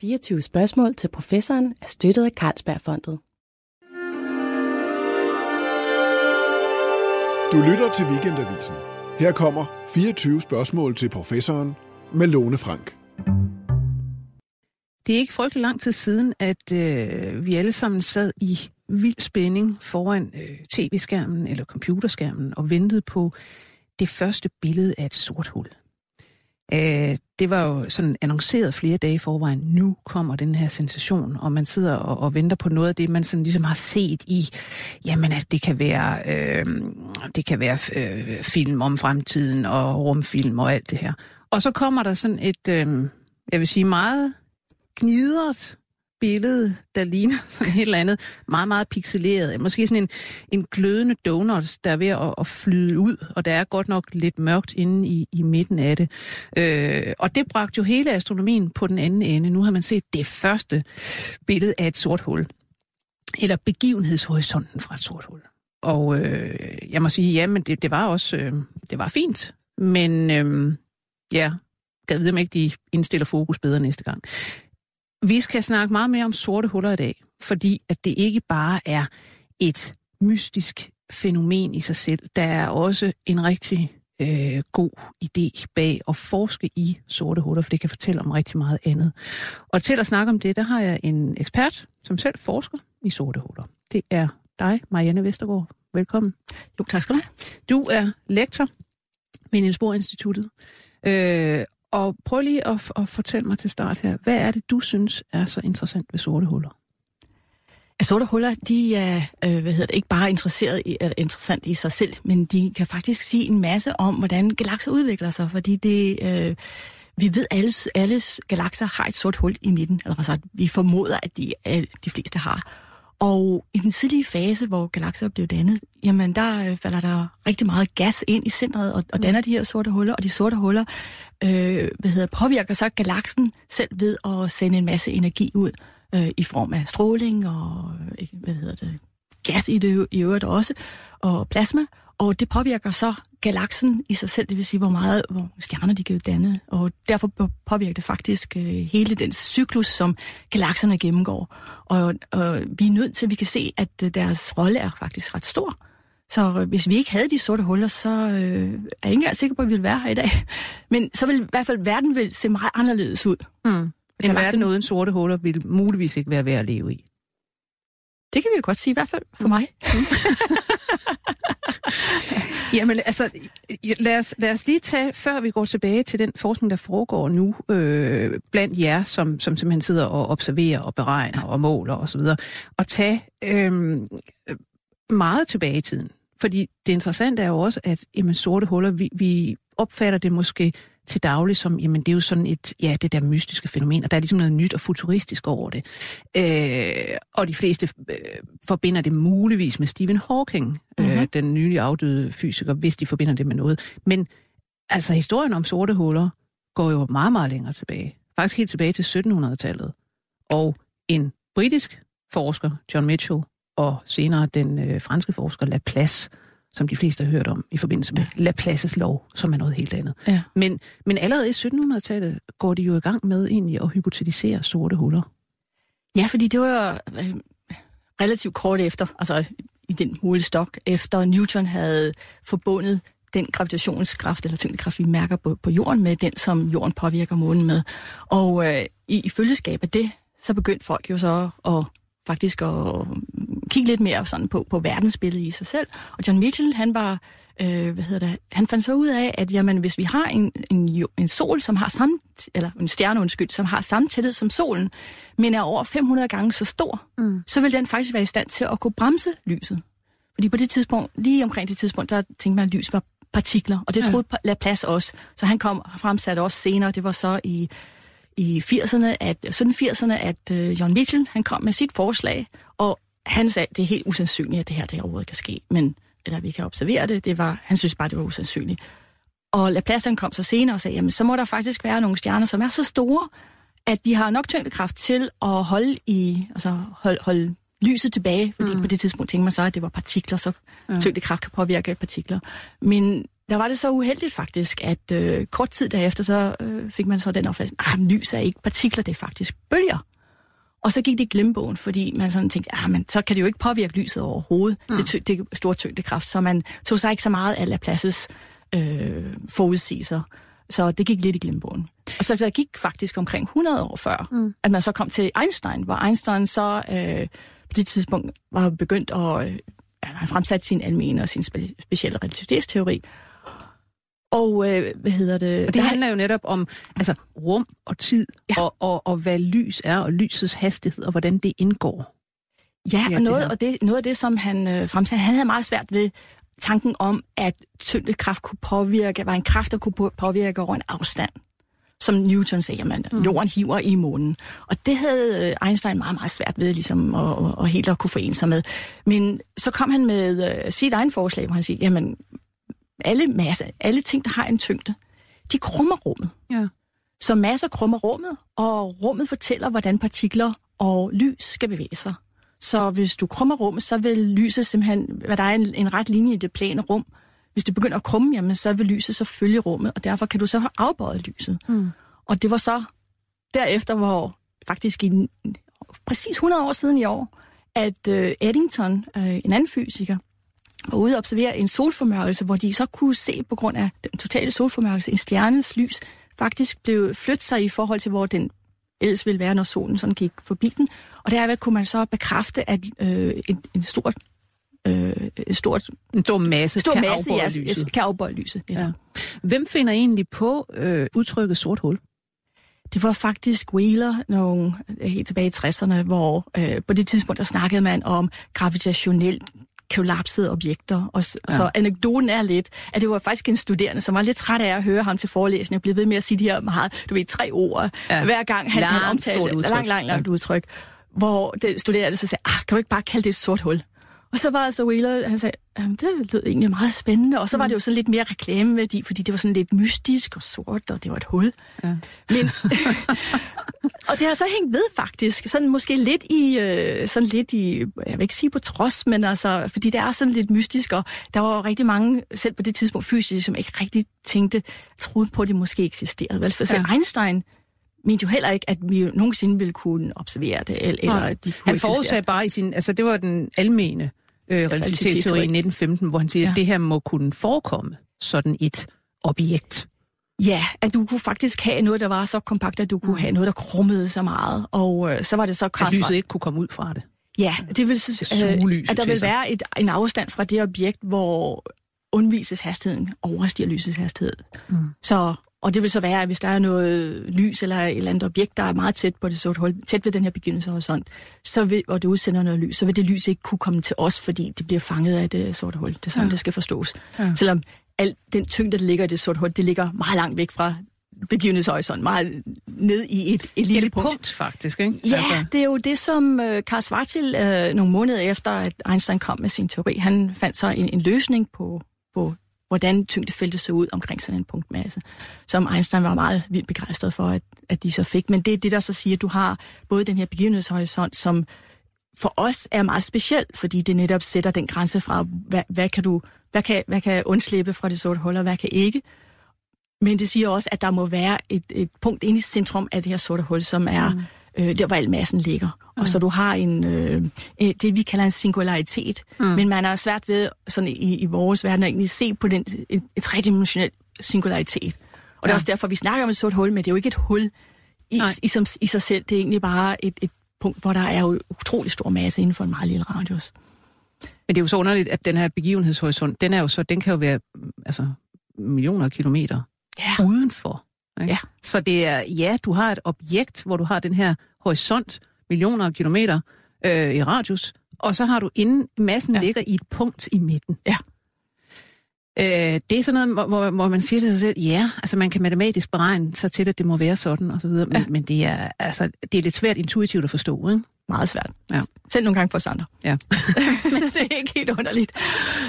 24 spørgsmål til professoren er støttet af Carlsbergfondet. Du lytter til Weekendavisen. Her kommer 24 spørgsmål til professoren med Lone Frank. Det er ikke frygtelig lang tid siden, at øh, vi alle sammen sad i vild spænding foran øh, tv-skærmen eller computerskærmen og ventede på det første billede af et sort hul. Øh, det var jo sådan annonceret flere dage i forvejen. Nu kommer den her sensation, og man sidder og, og venter på noget af det, man sådan ligesom har set i, jamen at det kan være, øh, det kan være øh, film om fremtiden og rumfilm og alt det her. Og så kommer der sådan et, øh, jeg vil sige meget gnidret billede, der ligner sådan et eller andet meget, meget pixeleret. Måske sådan en, en glødende donut, der er ved at, at flyde ud, og der er godt nok lidt mørkt inde i, i midten af det. Øh, og det bragte jo hele astronomien på den anden ende. Nu har man set det første billede af et sort hul. Eller begivenhedshorisonten fra et sort hul. Og øh, jeg må sige, ja, men det, det var også øh, det var fint. Men øh, ja, gad ved, om ikke de indstiller fokus bedre næste gang. Vi skal snakke meget mere om sorte huller i dag, fordi at det ikke bare er et mystisk fænomen i sig selv. Der er også en rigtig øh, god idé bag at forske i sorte huller, for det kan fortælle om rigtig meget andet. Og til at snakke om det, der har jeg en ekspert, som selv forsker i sorte huller. Det er dig, Marianne Vestergaard. Velkommen. Jo, tak skal du have. Du er lektor ved Niels Bohr Instituttet, øh, og prøv lige at, at fortælle mig til start her, hvad er det, du synes er så interessant ved sorte huller? At sorte huller, de er øh, hvad hedder det, ikke bare interesseret i, er interessant i sig selv, men de kan faktisk sige en masse om, hvordan galakser udvikler sig, fordi det... Øh, vi ved, at alle, alle galakser har et sort hul i midten, eller sagt, vi formoder, at de, at de fleste har. Og i den tidlige fase, hvor galakser blev dannet, jamen der øh, falder der rigtig meget gas ind i centret og, og mm. danner de her sorte huller, og de sorte huller øh, hvad hedder, påvirker så galaksen selv ved at sende en masse energi ud øh, i form af stråling og øh, hvad hedder det, gas i det i øvrigt også, og plasma, og det påvirker så galaksen i sig selv, det vil sige, hvor meget hvor stjerner de kan danne. Og derfor påvirker det faktisk øh, hele den cyklus, som galakserne gennemgår. Og, og vi er nødt til, at vi kan se, at øh, deres rolle er faktisk ret stor. Så øh, hvis vi ikke havde de sorte huller, så øh, er jeg ikke engang sikker på, at vi ville være her i dag. Men så vil i hvert fald verden vil se meget anderledes ud. Mm. En verden uden sorte huller vil muligvis ikke være værd at leve i. Det kan vi jo godt sige, i hvert fald for mig. Jamen altså, lad os, lad os lige tage, før vi går tilbage til den forskning, der foregår nu øh, blandt jer, som, som simpelthen sidder og observerer og beregner og måler osv., og, og tage øh, meget tilbage i tiden. Fordi det interessante er jo også, at jamen, sorte huller, vi, vi opfatter det måske til daglig som, jamen det er jo sådan et, ja, det der mystiske fænomen, og der er ligesom noget nyt og futuristisk over det. Øh, og de fleste øh, forbinder det muligvis med Stephen Hawking, mm-hmm. øh, mhm. den nylige afdøde fysiker, hvis de forbinder det med noget. Men altså historien om sorte huller går jo meget, meget længere tilbage. Faktisk helt tilbage til 1700-tallet. Og en britisk forsker, John Mitchell, og senere den øh, franske forsker Laplace, som de fleste har hørt om i forbindelse med Laplaces lov, som er noget helt andet. Ja. Men, men allerede i 1700-tallet går de jo i gang med egentlig at hypotetisere sorte huller. Ja, fordi det var øh, relativt kort efter, altså i den målestok, efter Newton havde forbundet den gravitationskraft eller tyngdekraft, vi mærker på, på jorden med, den som jorden påvirker månen med. Og øh, i, i følgeskab af det, så begyndte folk jo så at faktisk at kigge lidt mere sådan på, på verdensbilledet i sig selv. Og John Mitchell, han var, øh, hvad hedder det, han fandt så ud af, at jamen, hvis vi har en, en, en sol, som har samme, eller en stjerne, undskyld, som har samme tæthed som solen, men er over 500 gange så stor, mm. så vil den faktisk være i stand til at kunne bremse lyset. Fordi på det tidspunkt, lige omkring det tidspunkt, der tænkte man, at lys var partikler, og det troede ja. Laplace også. Så han kom fremsat også senere, det var så i i 80'erne, at, 80'erne, at uh, John Mitchell, han kom med sit forslag, og han sagde, det er helt usandsynligt, at det her det overhovedet kan ske, men, eller vi kan observere det, det var, han synes bare, det var usandsynligt. Og Laplace kom så senere og sagde, jamen så må der faktisk være nogle stjerner, som er så store, at de har nok tyngdekraft til at holde i, altså holde, holde lyset tilbage, fordi mm. på det tidspunkt tænkte man så, at det var partikler, så ja. tyngdekraft kan påvirke partikler. Men der var det så uheldigt faktisk, at øh, kort tid derefter, så øh, fik man så den opfattelse, at ah, lys er ikke partikler, det er faktisk bølger. Og så gik det i glemmebogen, fordi man sådan tænkte, ah, men så kan det jo ikke påvirke lyset overhovedet. Mm. Det, det er stor tyngdekraft, så man tog sig ikke så meget af Laplaces øh, forudsigelser. Så det gik lidt i glemmebogen. Og så der gik faktisk omkring 100 år før, mm. at man så kom til Einstein, hvor Einstein så øh, på det tidspunkt var begyndt at øh, han fremsat sin almene og sin spe- specielle relativitetsteori. Og øh, hvad hedder det? Og det handler jo netop om altså, rum og tid, ja. og, og, og hvad lys er, og lysets hastighed, og hvordan det indgår. Ja, og noget, det og det, noget af det, som han øh, fremsatte, han havde meget svært ved tanken om, at tyngdekraft kunne påvirke, var en kraft, der kunne påvirke over en afstand. Som Newton sagde, man, mm. jorden hiver i månen. Og det havde øh, Einstein meget, meget svært ved ligesom, at, at, at helt at kunne forene sig med. Men så kom han med uh, sit egen forslag, hvor han siger, jamen, alle, masse, alle ting, der har en tyngde, de krummer rummet. Ja. Så masser krummer rummet, og rummet fortæller, hvordan partikler og lys skal bevæge sig. Så hvis du krummer rummet, så vil lyset simpelthen, hvad der er en, en ret linje i det plane rum, hvis det begynder at krumme, jamen, så vil lyset så følge rummet, og derfor kan du så have afbøjet lyset. Mm. Og det var så derefter, hvor faktisk i præcis 100 år siden i år, at uh, Eddington, uh, en anden fysiker, var ude og observere en solformørkelse, hvor de så kunne se på grund af den totale solformørkelse, en stjernens lys faktisk blev flyttet sig i forhold til, hvor den ellers ville være, når solen sådan gik forbi den. Og derved kunne man så bekræfte, at øh, en, en stor øh, en stor, en stor masse, stor kan, masse afbøje ja, lyset. kan afbøje lyset. Ja. Hvem finder egentlig på øh, udtrykket sort hul? Det var faktisk Wheeler nogle, helt tilbage i 60'erne, hvor øh, på det tidspunkt der snakkede man om gravitationel kollapsede objekter. Og så, ja. så anekdoten er lidt, at det var faktisk en studerende, som var lidt træt af at høre ham til forelæsning, og blev ved med at sige de her meget, du ved, tre ord, ja. hver gang han, han omtalte et langt, langt, langt udtryk, hvor det studerende så sagde, ah, kan du ikke bare kalde det et sort hul? Og så var altså Wheeler, han sagde, det lød egentlig meget spændende. Og så var det jo sådan lidt mere reklameværdi, fordi det var sådan lidt mystisk og sort, og det var et hoved. Ja. Men, og det har så hængt ved faktisk, sådan måske lidt i, øh, sådan lidt i, jeg vil ikke sige på trods, men altså, fordi det er sådan lidt mystisk, og der var rigtig mange, selv på det tidspunkt fysiske, som ikke rigtig tænkte, troede på, at det måske eksisterede. Vel? For ja. Einstein mente jo heller ikke, at vi nogensinde ville kunne observere det. Eller, eller de kunne Han forudsagde bare i sin, altså det var den almene øh, relativitetsteori i 1915, hvor han siger, ja. at det her må kunne forekomme sådan et objekt. Ja, at du kunne faktisk have noget, der var så kompakt, at du kunne mm. have noget, der krummede så meget. Og øh, så var det så... At lyset ikke kunne komme ud fra det. Ja, det vil, øh, at der vil være et, en afstand fra det objekt, hvor undviseshastigheden overstiger lysets hastighed. Mm. Så og det vil så være, at hvis der er noget lys eller et eller andet objekt, der er meget tæt på det sorte hul, tæt ved den her begyndelseshorisont, så vil, og det udsender noget lys, så vil det lys ikke kunne komme til os, fordi det bliver fanget af det sorte hul. Det er sådan, ja. det skal forstås. Ja. Selvom al den tyngde, der ligger i det sorte hul, det ligger meget langt væk fra begyndelseshorisont, meget ned i et, et lille et punkt. punkt. faktisk, ikke? Ja, altså. det er jo det, som uh, Karl Schwarzschild, uh, nogle måneder efter, at Einstein kom med sin teori, han fandt så en, en løsning på, på hvordan tyngdefeltet så ud omkring sådan en punktmasse, som Einstein var meget vildt begejstret for, at, at de så fik. Men det er det, der så siger, at du har både den her begivenhedshorisont, som for os er meget speciel, fordi det netop sætter den grænse fra, hvad, hvad kan du, hvad kan, hvad kan undslippe fra det sorte hul, og hvad kan ikke. Men det siger også, at der må være et, et punkt inde i centrum af det her sorte hul, som er mm øh, der, hvor al massen ligger. Mm. Og så du har en, øh, det, vi kalder en singularitet. Mm. Men man er svært ved sådan i, i vores verden at egentlig se på den, et, et tredimensionel singularitet. Og ja. det er også derfor, vi snakker om et sort hul, men det er jo ikke et hul i, i, som, i sig selv. Det er egentlig bare et, et punkt, hvor der er jo utrolig stor masse inden for en meget lille radius. Men det er jo så underligt, at den her begivenhedshorisont, den, er jo så, den kan jo være altså, millioner af kilometer ja. udenfor. Ikke? Ja. Så det er, ja, du har et objekt, hvor du har den her horisont, millioner af kilometer øh, i radius, og så har du inden massen ja. ligger i et punkt i midten. Ja. Øh, det er sådan noget, hvor, hvor man siger til sig selv, ja, altså man kan matematisk beregne så til, at det må være sådan, og så videre, men, ja. men det, er, altså, det er lidt svært intuitivt at forstå, ikke? meget svært. Ja. Selv nogle gange for os andre. Ja. så det er ikke helt underligt.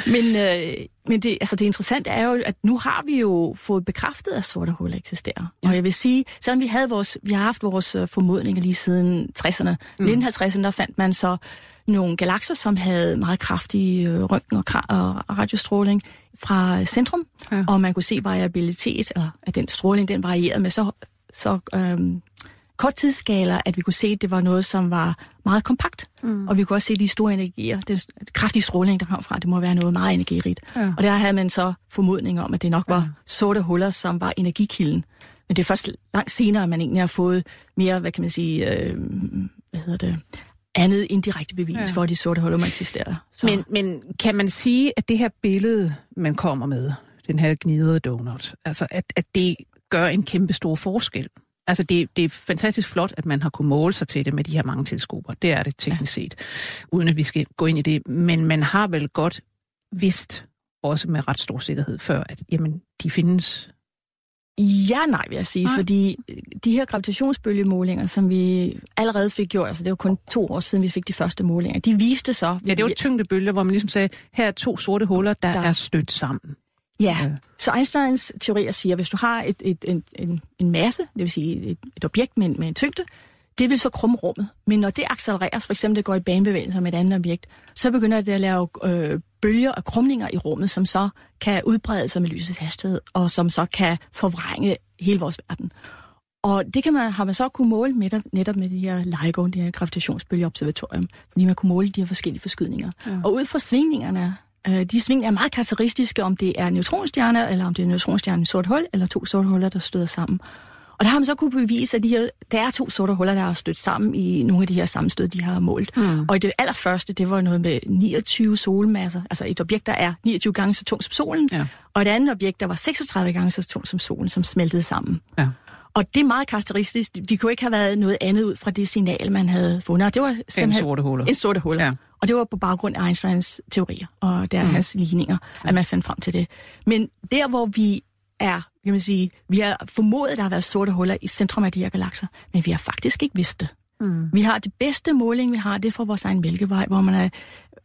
Men, øh, men det, altså det interessante er jo, at nu har vi jo fået bekræftet, at sorte huller eksisterer. Ja. Og jeg vil sige, selvom vi, havde vores, vi har haft vores øh, formodninger lige siden 60'erne, mm. 1950'erne, der fandt man så nogle galakser, som havde meget kraftig øh, røntgen og, og radiostråling fra centrum, ja. og man kunne se variabilitet, eller at den stråling, den varierede med så, så øhm, kort tidsskala, at vi kunne se, at det var noget, som var meget kompakt. Mm. Og vi kunne også se de store energier, den kraftige stråling, der kom fra, det må være noget meget energirigt. Ja. Og der havde man så formodning om, at det nok var ja. sorte huller, som var energikilden. Men det er først langt senere, at man egentlig har fået mere, hvad kan man sige, øh, hvad hedder det, andet indirekte bevis ja. for, at de sorte huller eksisterer. Så. Men, men kan man sige, at det her billede, man kommer med, den her gnidede donut, altså at, at det gør en kæmpe stor forskel? Altså det, det er fantastisk flot, at man har kunnet måle sig til det med de her mange teleskoper. Det er det teknisk set, uden at vi skal gå ind i det. Men man har vel godt vidst, også med ret stor sikkerhed før, at jamen, de findes Ja, nej, vil jeg sige, nej. fordi de her gravitationsbølgemålinger, som vi allerede fik gjort, altså det var kun to år siden, vi fik de første målinger, de viste så... Ja, det var tyngdebølger, hvor man ligesom sagde, her er to sorte huller, der, der er stødt sammen. Ja, ja. så Einsteins teorier siger, at hvis du har et, et, en, en, en masse, det vil sige et, et objekt med, med en tyngde, det vil så krumme rummet. Men når det accelereres, for eksempel det går i banebevægelse med et andet objekt, så begynder det at lave øh, bølger og krumninger i rummet, som så kan udbrede sig med lysets hastighed, og som så kan forvrænge hele vores verden. Og det kan man, har man så kunne måle med, netop med det her LIGO, det her gravitationsbølgeobservatorium, fordi man kunne måle de her forskellige forskydninger. Ja. Og ud fra svingningerne, øh, de svingninger er meget karakteristiske, om det er neutronstjerner, eller om det er neutronstjerner i sort hul, eller to sorte huller, der støder sammen. Og der har man så kunne bevise, at de her, der er to sorte huller, der har stødt sammen i nogle af de her sammenstød, de har målt. Mm. Og det allerførste, det var noget med 29 solmasser, altså et objekt, der er 29 gange så tungt som solen, ja. og et andet objekt, der var 36 gange så tungt som solen, som smeltede sammen. Ja. Og det er meget karakteristisk. De kunne ikke have været noget andet ud fra det signal, man havde fundet. Og det var simpelthen... En sorte huller. En sorte huller. Ja. Og det var på baggrund af Einsteins teorier og der mm. hans ligninger, at man fandt frem til det. Men der, hvor vi er, kan man sige, vi har formodet, at der har været sorte huller i centrum af de her galakser, men vi har faktisk ikke vidst det. Mm. Vi har det bedste måling, vi har, det er for vores egen mælkevej, hvor man er,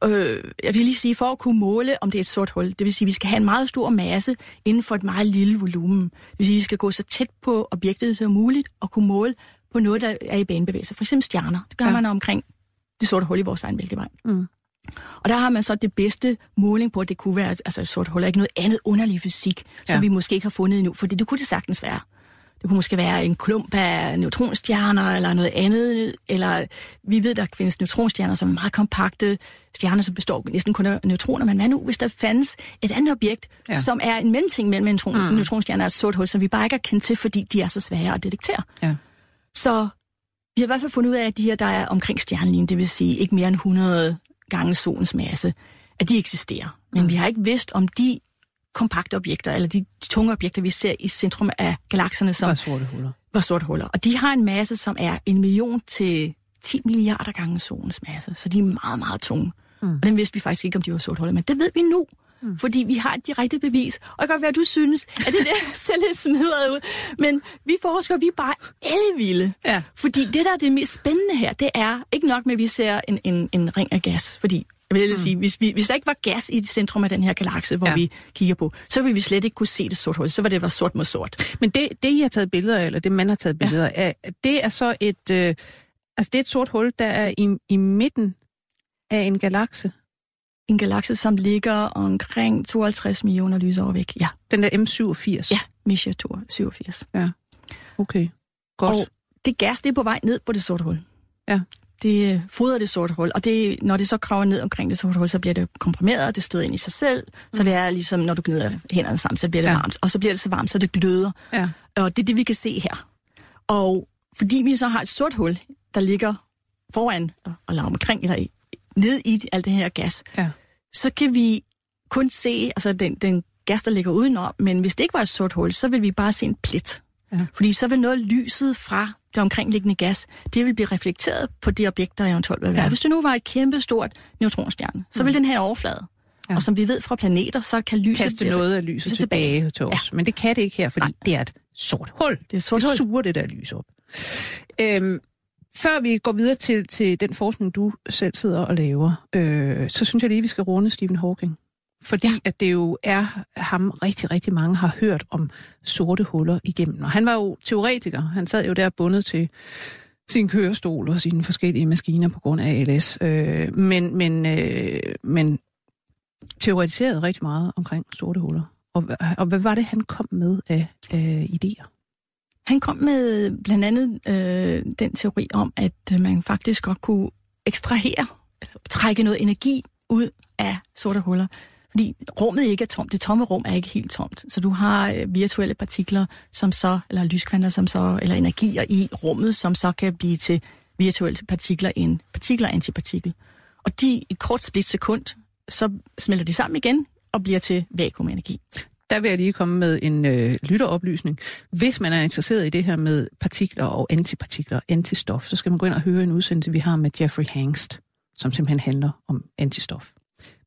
øh, jeg vil lige sige, for at kunne måle, om det er et sort hul, det vil sige, vi skal have en meget stor masse inden for et meget lille volumen. Det vil sige, vi skal gå så tæt på objektet som muligt og kunne måle på noget, der er i banebevægelse. For eksempel stjerner. Det gør ja. man omkring det sorte hul i vores egen mælkevej. Mm. Og der har man så det bedste måling på, at det kunne være altså et sort hul, og ikke noget andet underlig fysik, som ja. vi måske ikke har fundet endnu, for det kunne det sagtens være. Det kunne måske være en klump af neutronstjerner eller noget andet, eller vi ved, der findes neutronstjerner, som er meget kompakte stjerner, som består næsten kun af neutroner, men hvad nu, hvis der fandtes et andet objekt, ja. som er en mellemting mellem en neutron, mm. neutronstjerner og et sort hul, som vi bare ikke har kendt til, fordi de er så svære at detektere. Ja. Så vi har i hvert fald fundet ud af, at de her, der er omkring stjernelinjen, det vil sige ikke mere end 100 gange solens masse, at de eksisterer. Men mm. vi har ikke vidst, om de kompakte objekter, eller de tunge objekter, vi ser i centrum af galakserne, som var sorte huller. Var sorte huller. Og de har en masse, som er en million til 10 milliarder gange solens masse. Så de er meget, meget tunge. Mm. Og den vidste vi faktisk ikke, om de var sorte huller. Men det ved vi nu. Mm. Fordi vi har et direkte bevis. Og det kan godt være, at du synes, at det der ser lidt smadret ud. Men vi forskere, vi er bare ellevilde. Ja. Fordi det, der er det mest spændende her, det er ikke nok med, at vi ser en, en, en ring af gas. Fordi jeg vil mm. sige, hvis, vi, hvis der ikke var gas i det centrum af den her galakse, hvor ja. vi kigger på, så ville vi slet ikke kunne se det sort hul. Så var det var sort mod sort. Men det, det I har taget billeder af, eller det man har taget billeder ja. af, det er så et, øh, altså det er et sort hul, der er i, i midten af en galakse en galakse, som ligger omkring 52 millioner lysår væk. Ja. Den der M87? Ja, Misha 87. Ja, okay. Godt. Og det gas, det er på vej ned på det sorte hul. Ja. Det øh, fodrer det sorte hul, og det, når det så kraver ned omkring det sorte hul, så bliver det komprimeret, det støder ind i sig selv, mm. så det er ligesom, når du gnider hænderne sammen, så bliver det ja. varmt, og så bliver det så varmt, så det gløder. Ja. Og det er det, vi kan se her. Og fordi vi så har et sort hul, der ligger foran og laver omkring, eller ned i alt det her gas, ja. så kan vi kun se altså den, den gas, der ligger udenom, men hvis det ikke var et sort hul, så vil vi bare se en plet. Ja. Fordi så vil noget lyset fra det omkringliggende gas, det vil blive reflekteret på det objekt, der eventuelt vil være. Ja. Hvis det nu var et kæmpe stort neutronstjerne, så vil mm. den her overflade. Ja. Og som vi ved fra planeter, så kan lyset... Kaste noget af lyset tilbage, tilbage til os. Ja. Men det kan det ikke her, fordi Nej. det er et sort hul. Det er et sort hul. Det suger det der lys op. Øhm, Før vi går videre til, til den forskning, du selv sidder og laver, øh, så synes jeg lige, vi skal runde Stephen Hawking. Fordi ja. at det jo er ham, rigtig, rigtig mange har hørt om sorte huller igennem. Og han var jo teoretiker. Han sad jo der bundet til sin kørestol og sine forskellige maskiner på grund af ALS. Øh, men, men, øh, men teoretiserede rigtig meget omkring sorte huller. Og, og hvad var det, han kom med af, af idéer? Han kom med blandt andet øh, den teori om, at øh, man faktisk godt kunne ekstrahere, trække noget energi ud af sorte huller. Fordi rummet ikke er tomt. Det tomme rum er ikke helt tomt. Så du har øh, virtuelle partikler, som så, eller lyskvanter, som så, eller energier i rummet, som så kan blive til virtuelle partikler, en partikel og antipartikel. Og de i et kort splitsekund, så smelter de sammen igen og bliver til vakuumenergi. Der vil jeg lige komme med en øh, lytteroplysning. Hvis man er interesseret i det her med partikler og antipartikler, antistof, så skal man gå ind og høre en udsendelse, vi har med Jeffrey Hangst, som simpelthen handler om antistof.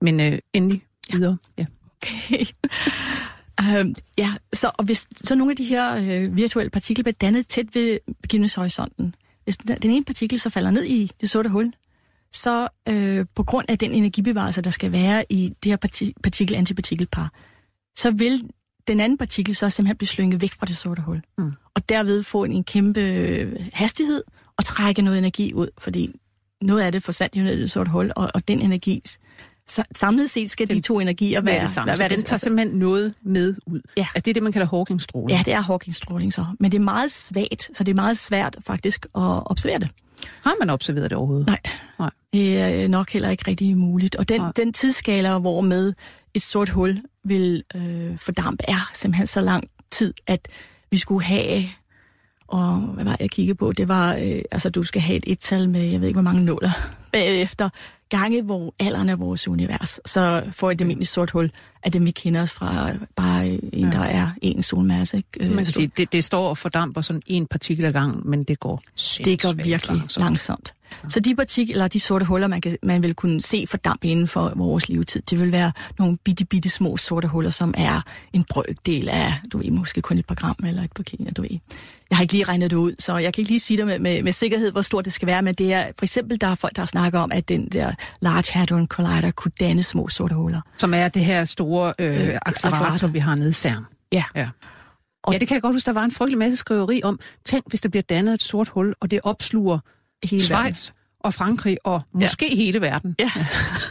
Men øh, endelig videre. Ja. Okay. Uh, ja, så, og hvis så nogle af de her øh, virtuelle partikler bliver dannet tæt ved begivenhedshorisonten, hvis den, den ene partikel så falder ned i det sorte hul, så øh, på grund af den energibevarelse, der skal være i det her partikel-antipartikelpar, så vil den anden partikel så simpelthen blive slynget væk fra det sorte hul. Mm. Og derved få en, en kæmpe øh, hastighed og trække noget energi ud, fordi noget af det forsvandt jo ned i det sorte hul, og, og den energi så samlet set skal den, de to energier være... det samme. Være, så den tager simpelthen noget med ud. Ja. Altså, det er det, man kalder Hawking-stråling. Ja, det er Hawking-stråling så. Men det er meget svagt, så det er meget svært faktisk at observere det. Har man observeret det overhovedet? Nej. Nej. Det er nok heller ikke rigtig muligt. Og den, den tidsskala, hvor med et sort hul vil øh, fordampe, er simpelthen så lang tid, at vi skulle have og hvad var jeg kiggede på? Det var, øh, altså du skal have et et-tal med, jeg ved ikke hvor mange nuller bagefter, gange hvor alderen af vores univers. Så får et almindeligt sort hul af dem, vi kender os fra, bare en, ja. der er en solmasse. Ikke? Man sige, det, det står og fordamper sådan en partikel ad gang, men det går Det går virkelig langsomt. langsomt. Så de partikler, eller de sorte huller, man, kan, man vil kunne se fordampe inden for vores levetid, det vil være nogle bitte, bitte små sorte huller, som er en brøkdel af, du ved, måske kun et par gram eller et par kilo, du ved. Jeg har ikke lige regnet det ud, så jeg kan ikke lige sige det med, med, med sikkerhed, hvor stort det skal være, men det er for eksempel, der er folk, der snakker om, at den der Large Hadron Collider kunne danne små sorte huller. Som er det her store øh, øh accelerator, vi har nede i CERN. Ja. ja. Og ja, det kan jeg godt huske, der var en frygtelig masse skriveri om, tænk hvis der bliver dannet et sort hul, og det opsluger hele Schweiz verden. og Frankrig og måske ja. hele verden. Ja.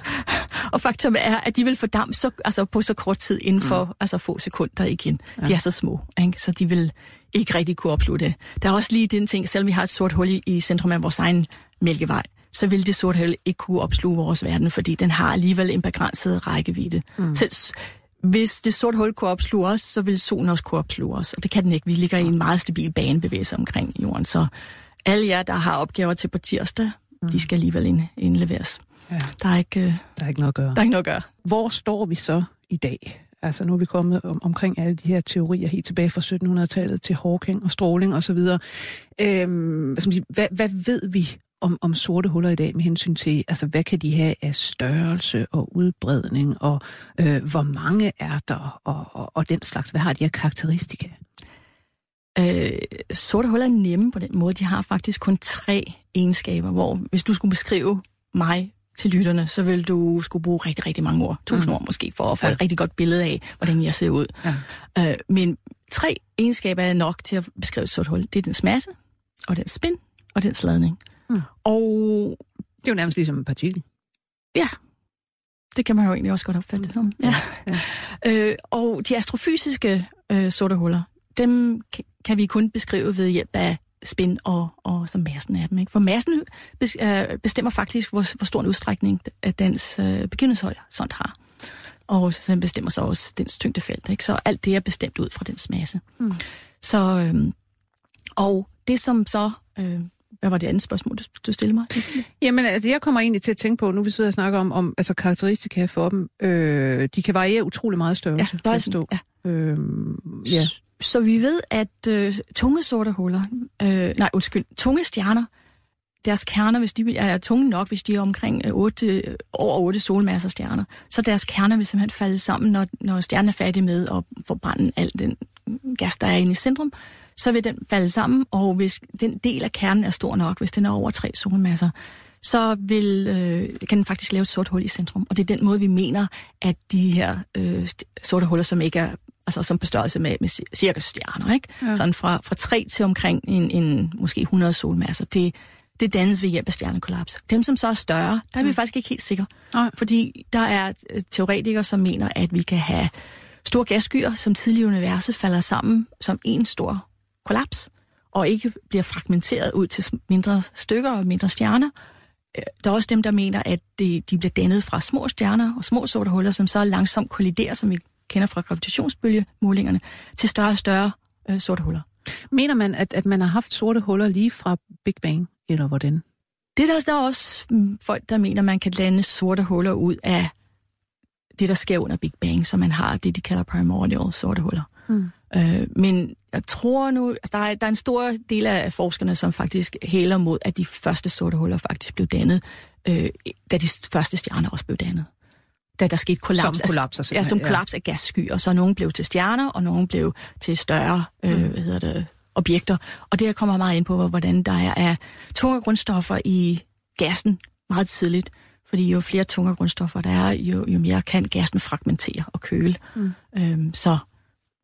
og faktum er, at de vil fordampe så, altså på så kort tid inden for mm. altså få sekunder igen. Ja. De er så små, ikke? så de vil ikke rigtig kunne opsluge det. Der er også lige den ting, selvom vi har et sort hul i, i centrum af vores egen mælkevej, så vil det sorte hul ikke kunne opsluge vores verden, fordi den har alligevel en begrænset rækkevidde. Mm. Så hvis det sorte hul kunne opsluge os, så vil solen også kunne opsluge os, og det kan den ikke. Vi ligger i en meget stabil banebevægelse omkring jorden, så alle jer, der har opgaver til på tirsdag, mm. de skal alligevel ind, indleveres. Ja. Der, er ikke, øh, der er ikke noget at gøre. Der er ikke noget at gøre. Hvor står vi så i dag? Altså nu er vi kommet om, omkring alle de her teorier helt tilbage fra 1700-tallet til Hawking og stråling osv. Øhm, hvad, hvad ved vi om, om sorte huller i dag med hensyn til, altså hvad kan de have af størrelse og udbredning, og øh, hvor mange er der, og, og, og den slags, hvad har de her karakteristika? Øh, sorte huller er nemme på den måde. De har faktisk kun tre egenskaber, hvor hvis du skulle beskrive mig til lytterne, så vil du skulle bruge rigtig, rigtig mange ord, tusind mm. ord måske, for at få ja. et rigtig godt billede af, hvordan jeg ser ud. Ja. Øh, men tre egenskaber er nok til at beskrive et sort hul. Det er dens masse, og dens spin, og dens ladning. Mm. Og... Det er jo nærmest ligesom en partikel. Ja, det kan man jo egentlig også godt opfatte det som. Ja. ja. øh, og de astrofysiske øh, sorte huller, dem kan vi kun beskrive ved hjælp af spin og, og så massen af dem. Ikke? For massen øh, bestemmer faktisk, hvor, hvor stor en udstrækning dens øh, sådan har. Og så den bestemmer så også dens tyngdefelt. Ikke? Så alt det er bestemt ud fra dens masse. Mm. Så, øh, og det som så øh, hvad var det andet spørgsmål, du, du stillede mig? Jamen, altså, jeg kommer egentlig til at tænke på, nu vi sidder og snakker om, om altså, karakteristika for dem. Øh, de kan variere utrolig meget størrelse. Ja, der er sådan, ja. Øh, ja. Så, så vi ved, at øh, tunge sorte huller, øh, nej, undskyld, tunge stjerner, deres kerner, hvis de er tunge nok, hvis de er omkring 8, øh, over 8 solmasser stjerner, så deres kerner vil simpelthen falde sammen, når, når stjernen er færdig med at forbrænde al den gas, der er inde i centrum, så vil den falde sammen, og hvis den del af kernen er stor nok, hvis den er over tre solmasser, så vil, øh, kan den faktisk lave et sort hul i centrum. Og det er den måde, vi mener, at de her øh, sorte huller, som ikke er altså som på størrelse med, med cirka stjerner, ikke? Ja. Sådan fra, fra 3 til omkring en, en måske 100 solmasser, det, det dannes ved hjælp af stjernekollaps. Dem, som så er større, der er vi mm. faktisk ikke helt sikre. Nej. Fordi der er øh, teoretikere, som mener, at vi kan have store gasskyer, som tidligere i universet falder sammen som en stor kollaps, og ikke bliver fragmenteret ud til mindre stykker og mindre stjerner. Øh, der er også dem, der mener, at de, bliver dannet fra små stjerner og små sorte huller, som så langsomt kolliderer, som vi kender fra gravitationsbølgemålingerne, til større og større øh, sorte huller. Mener man, at, at man har haft sorte huller lige fra Big Bang, eller hvordan? Det er der, der er også mm, folk, der mener, man kan lande sorte huller ud af det, der sker under Big Bang, så man har det, de kalder primordial sorte huller. Mm. Øh, men jeg tror nu, altså der, er, der er en stor del af forskerne, som faktisk hælder mod, at de første sorte huller faktisk blev dannet, øh, da de første stjerner også blev dannet. Da der skete kollaps. Som kollapser altså, ja, som kollaps af gasskyer. Så nogle blev til stjerner, og nogle blev til større øh, mm. hvad hedder det, objekter. Og det her kommer meget ind på, hvordan der er, er tunge grundstoffer i gassen meget tidligt. Fordi jo flere tunge grundstoffer der er, jo, jo mere kan gassen fragmentere og køle. Mm. Øhm, så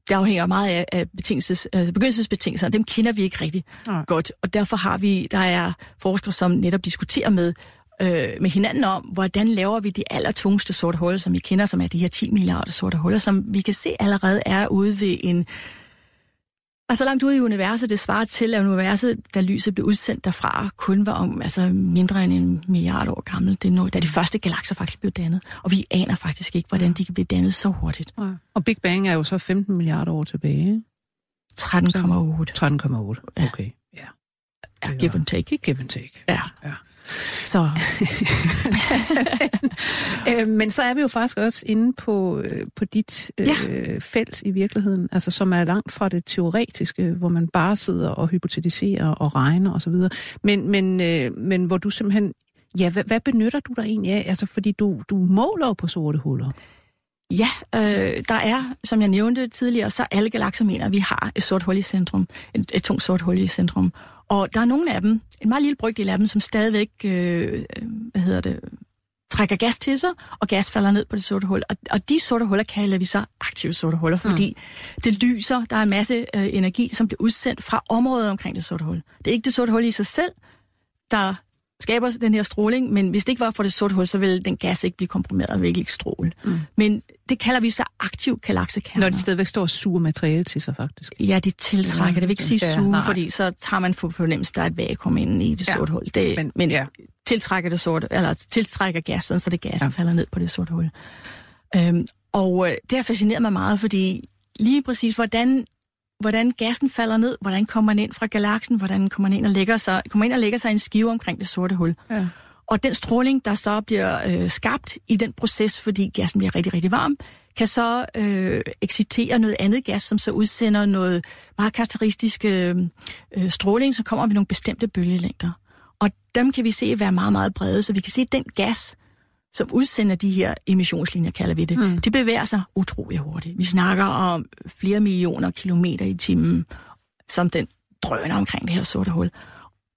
det afhænger meget af, af betingelses, altså begyndelsesbetingelser, dem kender vi ikke rigtig ja. godt. Og derfor har vi, der er forskere, som netop diskuterer med, øh, med hinanden om, hvordan laver vi de allertungeste sorte huller, som vi kender, som er de her 10 milliarder sorte huller, som vi kan se allerede er ude ved en Altså langt ude i universet, det svarer til, at universet, da lyset blev udsendt derfra, kun var om altså mindre end en milliard år gammel. Det er nu, da de første galakser faktisk blev dannet. Og vi aner faktisk ikke, hvordan de kan blive dannet så hurtigt. Ja. Og Big Bang er jo så 15 milliarder år tilbage. 13,8. 13,8, okay. Ja. ja. give and take, ikke? Give and take. Ja. ja. Så. øh, men så er vi jo faktisk også inde på, øh, på dit øh, ja. felt i virkeligheden, altså som er langt fra det teoretiske, hvor man bare sidder og hypotetiserer og regner osv. Men, men, øh, men hvor du simpelthen, ja, hvad, hvad benytter du dig egentlig af? Altså fordi du, du måler på sorte huller. Ja, øh, der er, som jeg nævnte tidligere, så alle galakser mener, at vi har et sort hul i centrum, et, et tungt sort hul i centrum. Og der er nogle af dem, en meget lille brygdel af dem, som stadigvæk, øh, hvad hedder det, trækker gas til sig, og gas falder ned på det sorte hul. Og, og de sorte huller kalder vi så aktive sorte huller, fordi mm. det lyser, der er en masse øh, energi, som bliver udsendt fra området omkring det sorte hul. Det er ikke det sorte hul i sig selv, der skaber den her stråling, men hvis det ikke var for det sorte hul, så ville den gas ikke blive komprimeret og virkelig ikke stråle. Mm. Men det kalder vi så aktiv galaksekerner. Når de stadigvæk står og suger materiale til sig, faktisk. Ja, de tiltrækker. Ja, det vil ikke sige ja, suge, nej. fordi så tager man for fornemmelse, der er et vakuum inde i det ja, sorte hul. Det, men, men ja. tiltrækker det sorte, eller tiltrækker gassen, så det gassen ja. falder ned på det sorte hul. Øhm, og øh, det har fascineret mig meget, fordi lige præcis, hvordan hvordan gassen falder ned, hvordan kommer den ind fra galaksen, hvordan kommer den ind og lægger sig, kommer ind og lægger sig i en skive omkring det sorte hul. Ja. Og den stråling, der så bliver øh, skabt i den proces, fordi gassen bliver rigtig, rigtig varm, kan så øh, excitere noget andet gas, som så udsender noget meget karakteristisk øh, øh, stråling, som kommer ved nogle bestemte bølgelængder. Og dem kan vi se være meget, meget brede, så vi kan se, at den gas, som udsender de her emissionslinjer, kalder vi det, mm. de bevæger sig utrolig hurtigt. Vi snakker om flere millioner kilometer i timen, som den drøner omkring det her sorte hul.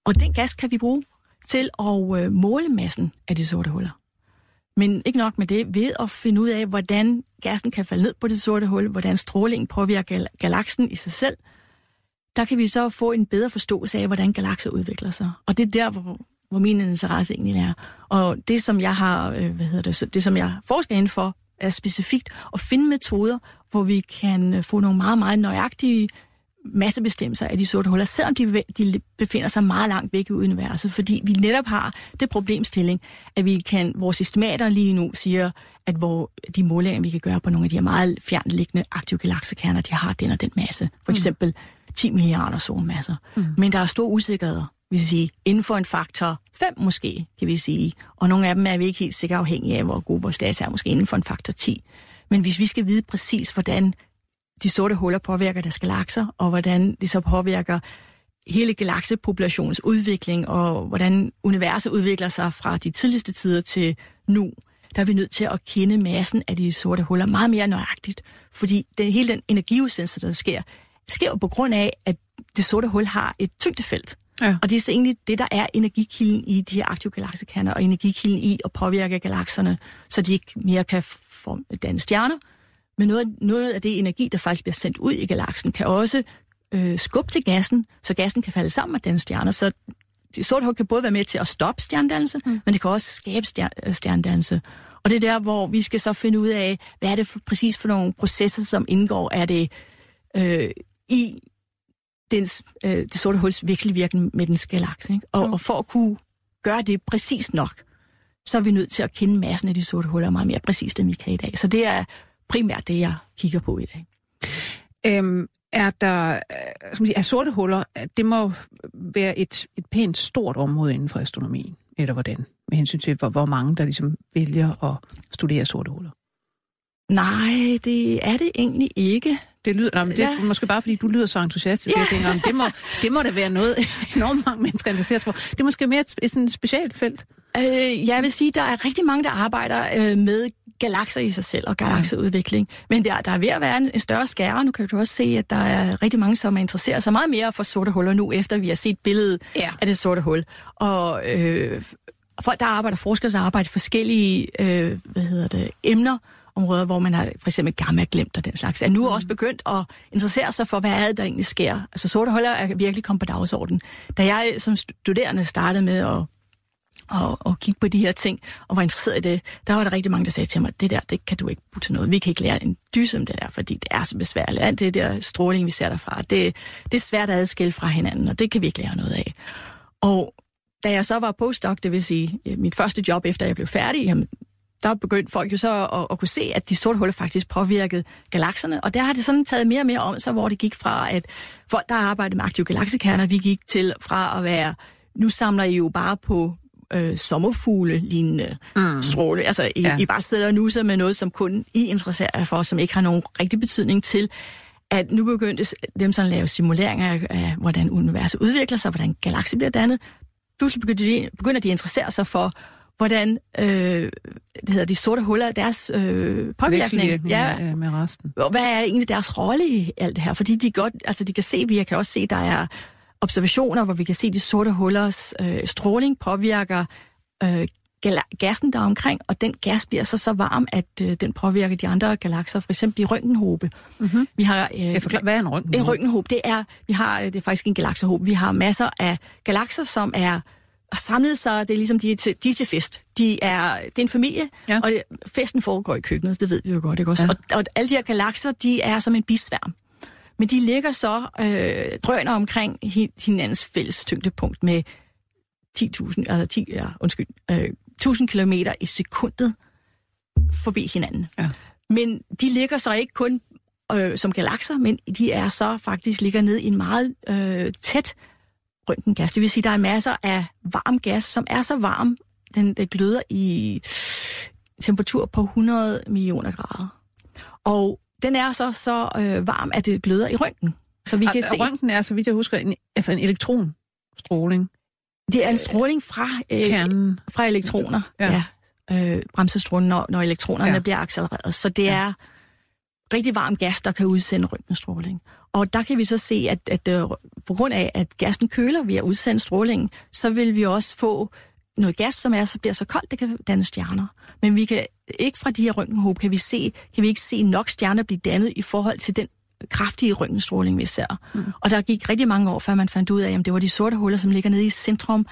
Og den gas kan vi bruge til at øh, måle massen af de sorte huller. Men ikke nok med det, ved at finde ud af, hvordan gassen kan falde ned på det sorte hul, hvordan strålingen påvirker gal- galaksen i sig selv, der kan vi så få en bedre forståelse af, hvordan galakser udvikler sig. Og det er der, hvor, hvor min interesse egentlig er. Og det, som jeg har, øh, hvad hedder det, det som jeg forsker inden for, er specifikt at finde metoder, hvor vi kan øh, få nogle meget, meget nøjagtige massebestemmelser af de sorte huller, selvom de, de befinder sig meget langt væk i universet, fordi vi netop har det problemstilling, at vi kan, vores estimater lige nu siger, at hvor de målinger, vi kan gøre på nogle af de her meget fjernt liggende aktive galaksekerner, de har den og den masse. For mm. eksempel 10 milliarder solmasser. Mm. Men der er stor usikkerhed vi sige, inden for en faktor 5 måske, kan vi sige. Og nogle af dem er vi ikke helt sikkert afhængige af, hvor gode vores data er, måske inden for en faktor 10. Men hvis vi skal vide præcis, hvordan de sorte huller påvirker deres galakser, og hvordan det så påvirker hele galaksepopulationens udvikling, og hvordan universet udvikler sig fra de tidligste tider til nu, der er vi nødt til at kende massen af de sorte huller meget mere nøjagtigt. Fordi det, hele den energiudsendelse, der sker, sker jo på grund af, at det sorte hul har et tyngdefelt. Ja. Og det er så egentlig det, der er energikilden i de her aktive galaksekerner, og energikilden i at påvirke galakserne, så de ikke mere kan forme, danne stjerner. Men noget, noget af det energi, der faktisk bliver sendt ud i galaksen, kan også øh, skubbe til gassen, så gassen kan falde sammen med danne stjerner. Så det sorte hul kan både være med til at stoppe stjernedannelse, mm. men det kan også skabe stjer- stjernedannelse. Og det er der, hvor vi skal så finde ud af, hvad er det for, præcis for nogle processer, som indgår. Er det øh, i dens, øh, det sorte huls virkelig virken med dens galakse. Ikke? Og, og for at kunne gøre det præcis nok, så er vi nødt til at kende massen af de sorte huller meget mere præcist, end vi kan i dag. Så det er primært det, jeg kigger på i dag. Øhm, er der øh, man sige, er sorte huller, øh, det må være et, et pænt stort område inden for astronomien, eller hvordan, med hensyn til, hvor, hvor mange der ligesom vælger at studere sorte huller. Nej, det er det egentlig ikke. Det lyder, nej, men det er Ja. måske bare, fordi du lyder så entusiastisk. Ja. Jeg tænker, om det må, det må da være noget, enormt mange mennesker interesserer sig for. Det er måske mere et, et sådan specielt felt. Øh, jeg vil sige, der er rigtig mange, der arbejder øh, med galakser i sig selv og galakseudvikling. Men der, der er ved at være en, en større skære. Nu kan du også se, at der er rigtig mange, som interesserer sig meget mere for sorte huller nu, efter vi har set billedet Ja. af det sorte hul. Og øh, folk, der arbejder, forskere, der arbejder forskellige øh, hvad hedder det, emner, områder, hvor man har for eksempel gamma glemt og den slags, er nu mm. også begyndt at interessere sig for, hvad er det, der egentlig sker. Altså sorte huller er virkelig kommet på dagsordenen. Da jeg som studerende startede med at og, og kigge på de her ting, og var interesseret i det, der var der rigtig mange, der sagde til mig, det der, det kan du ikke bruge til noget. Vi kan ikke lære en dyse om det der, fordi det er så besværligt. Alt det der stråling, vi ser derfra, det, det er svært at adskille fra hinanden, og det kan vi ikke lære noget af. Og da jeg så var postdoc, det vil sige mit første job, efter jeg blev færdig, jamen, der begyndte folk jo så at, at kunne se, at de sorte huller faktisk påvirkede galakserne, og der har det sådan taget mere og mere om sig, hvor det gik fra, at folk, der arbejdede med aktive galaksekerner, vi gik til fra at være, nu samler I jo bare på øh, sommerfugle-lignende mm. stråle. Altså, I, Ja. I bare sidder og nuser med noget, som kun I interesserer jer for, som ikke har nogen rigtig betydning til, at nu begyndte dem sådan at lave simuleringer af, af, hvordan universet udvikler sig, hvordan galakser bliver dannet. Pludselig begynder de, begynder de at interessere sig for, hvordan øh, det hedder, de sorte huller, deres øh, påvirkning. Ja. med resten. Hvad er egentlig deres rolle i alt det her? fordi de godt, altså de kan se, vi kan også se, der er observationer, hvor vi kan se, at de sorte hullers øh, stråling påvirker øh, gassen der omkring, og den gas bliver så så varm, at øh, den påvirker de andre galakser, for eksempel i røntgenhobe. Mm-hmm. Vi har øh, Jeg forklarer, hvad er en røntgen? en røntgenhob, det er, vi har, øh, det er faktisk en galaksehob. Vi har masser af galakser, som er har samlet sig, det er ligesom de er til, de er til fest. De er, det er en familie, Ja. og det, festen foregår i køkkenet, det ved vi jo godt, ikke også? Ja. Og, og alle de her galakser, de er som en bisværm. Men de ligger så øh, drøner omkring hi- hinandens fælles tyngdepunkt med 10.000, altså 10, ja, undskyld, øh, 1000 km i sekundet forbi hinanden. Ja. Men de ligger så ikke kun øh, som galakser, men de er så faktisk ligger ned i en meget øh, tæt røntgengas. Det vil sige, der er masser af varm gas, som er så varm, den, den gløder i temperatur på 100 millioner grader. Og den er så så øh, varm, at det gløder i røntgen. Så vi kan og, se, røntgen er, så vidt jeg husker, en, altså en elektronstråling. det er en stråling fra, øh, Kernen. fra elektroner. Ja. Ja. Øh, bremsestrålen, når, når elektronerne ja. bliver accelereret. Så det Ja. er rigtig varm gas, der kan udsende røntgenstråling. Og der kan vi så se, at, at øh, på grund af, at gassen køler ved at udsende strålingen, så vil vi også få noget gas, som er, så bliver så koldt, det kan danne stjerner. Men vi kan ikke fra de her røntgenhåb, kan vi, se, kan vi ikke se nok stjerner blive dannet i forhold til den kraftige røntgenstråling, vi ser. Mm. Og der gik rigtig mange år, før man fandt ud af, at det var de sorte huller, som ligger nede i centrum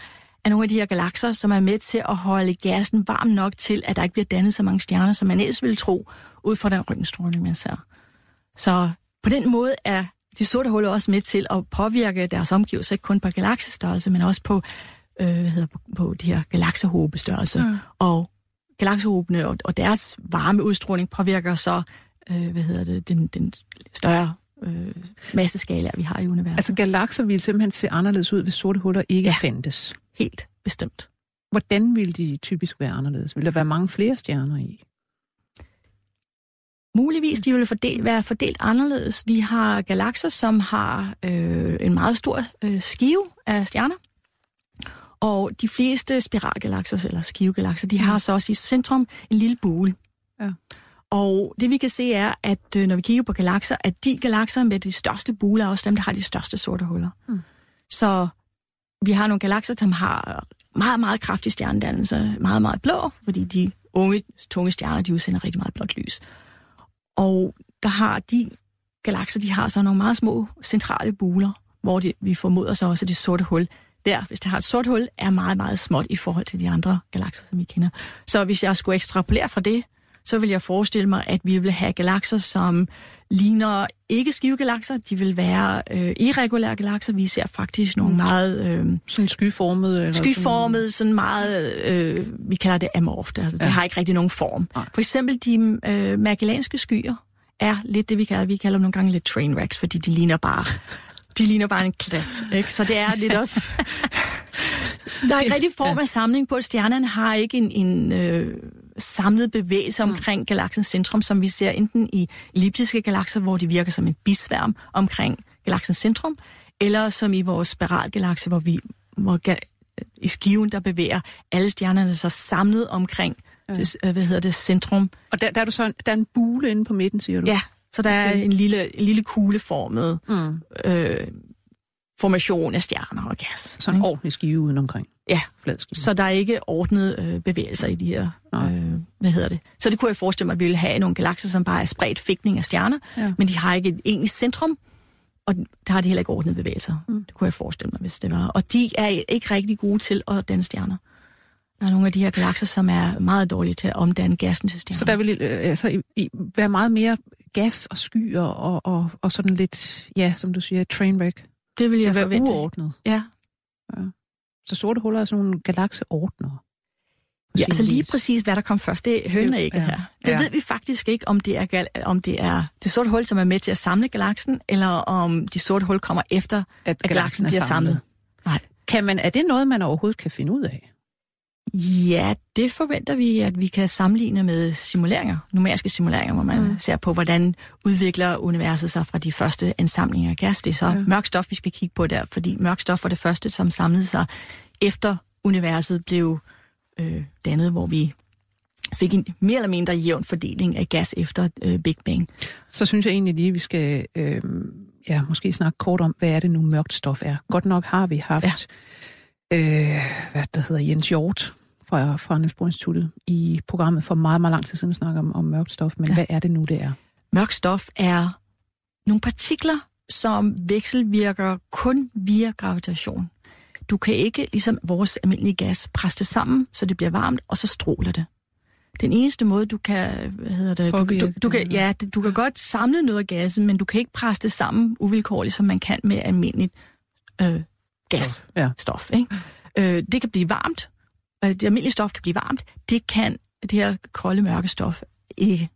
af nogle af de her galakser, som er med til at holde gassen varm nok til, at der ikke bliver dannet så mange stjerner, som man ellers ville tro, ud fra den røntgenstråling, man ser. Så på den måde er de sorte huller også med til at påvirke deres omgivelser, ikke kun på galaksestørrelse, men også på, øh, hedder, på, på de her galaksehobestørrelse. Mm. Og galaksehobene og, og deres varme udstråling påvirker så, øh, hvad hedder det, den, den større øh, masseskala, vi har i universet. Altså galakser ville simpelthen se anderledes ud, hvis sorte huller ikke. Ja. fandtes. Helt bestemt. Hvordan ville de typisk være anderledes? Vil der være mange flere stjerner i? Muligvis de vil fordel, være fordelt anderledes. Vi har galakser, som har øh, en meget stor øh, skive af stjerner. Og de fleste spiralgalakser, eller skivegalakser, de har så også i centrum en lille bule. Ja. Og det vi kan se er, at øh, når vi kigger på galakser, at de galakser med de største buler er også dem, der har de største sorte huller. Mm. Så vi har nogle galakser, som har meget, meget kraftig stjernedannelse, meget, meget blå, fordi de unge, tunge stjerner, de udsender rigtig meget blåt lys. Og der har de galakser, de har så nogle meget små centrale buler, hvor de, vi formoder så også, at det sorte hul, der, hvis det har et sort hul, er meget, meget småt i forhold til de andre galakser, som vi kender. Så hvis jeg skulle ekstrapolere fra det, så vil jeg forestille mig, at vi vil have galakser, som ligner ikke skivegalakser. De vil være øh, irregulære galakser. Vi ser faktisk nogle mm. meget... Øh, sådan skyformede? Eller skyformede, sådan meget... Øh, vi kalder det amorft. Altså, ja. Det har ikke rigtig nogen form. Nej. For eksempel de øh, magellanske skyer er lidt det, vi kalder, vi kalder dem nogle gange lidt trainwrecks, fordi de ligner bare de ligner bare en klat. Ikke? Så det er lidt op... Der er ikke rigtig form af samling på, at stjernerne har ikke en, en øh, samlet bevægelse mm. omkring mm. galaksens centrum, som vi ser enten i elliptiske galakser, hvor de virker som en bisværm omkring galaksens centrum, eller som i vores spiralgalakse, hvor vi hvor i skiven, der bevæger alle stjernerne sig samlet omkring ja. det, hvad hedder det, centrum. Og der, der er du så der er en bule inde på midten, siger du? Ja, så der okay. er en lille, en lille kugleformet mm. øh, formation af stjerner og gas. Så en ordentlig skive uden Ja, så der er ikke ordnet øh, bevægelser i de her, øh, hvad hedder det. Så det kunne jeg forestille mig, at vi ville have nogle galakser, som bare er spredt fægtning af stjerner, ja. men de har ikke et egentligt centrum, og der har de heller ikke ordnet bevægelser. Mm. Det kunne jeg forestille mig, hvis det var. Og de er ikke rigtig gode til at danne stjerner. Der er nogle af de her galakser, som er meget dårlige til at omdanne gassen til stjerner. Så der vil øh, altså, i, i, være meget mere gas og skyer og, og, og sådan lidt, ja, som du siger, trainwreck. Det vil jeg være forvente. uordnet. Ja. ja. Så sorte huller er sådan nogle galakseordner. Ja, altså lige præcis, hvad der kom først, det er ikke ja. her. Det ja. ved vi faktisk ikke, om det, er, om det er det sorte hul, som er med til at samle galaksen, eller om de sorte hul kommer efter, at, at galaksen bliver samlet. samlet. Nej. Kan man, er det noget, man overhovedet kan finde ud af? Ja, det forventer vi, at vi kan sammenligne med simuleringer, numeriske simuleringer, hvor man mm. ser på, hvordan udvikler universet sig fra de første ansamlinger af gas. Det er så ja. mørk stof, vi skal kigge på der, fordi mørk stof var det første, som samlede sig efter universet blev øh, dannet, hvor vi fik en mere eller mindre jævn fordeling af gas efter øh, Big Bang. Så synes jeg egentlig lige, vi skal øh, ja, måske snakke kort om, hvad er det nu mørkt stof er. Godt nok har vi haft... Ja øh, hvad der hedder, Jens Hjort fra, fra Niels Bohr Instituttet i programmet for meget, meget lang tid siden snakke om, om mørkt stof. Men ja. hvad er det nu, det er? Mørkt stof er nogle partikler, som vekselvirker kun via gravitation. Du kan ikke, ligesom vores almindelige gas, presse det sammen, så det bliver varmt, og så stråler det. Den eneste måde, du kan, hvad hedder det, du, du, du, kan, ja, du kan godt samle noget af gassen, men du kan ikke presse det sammen uvilkårligt, som man kan med almindeligt øh, gas, ja. stof. Ikke? Øh, det kan blive varmt. Øh, det almindelige stof kan blive varmt. Det kan det her kolde, mørke stof ikke.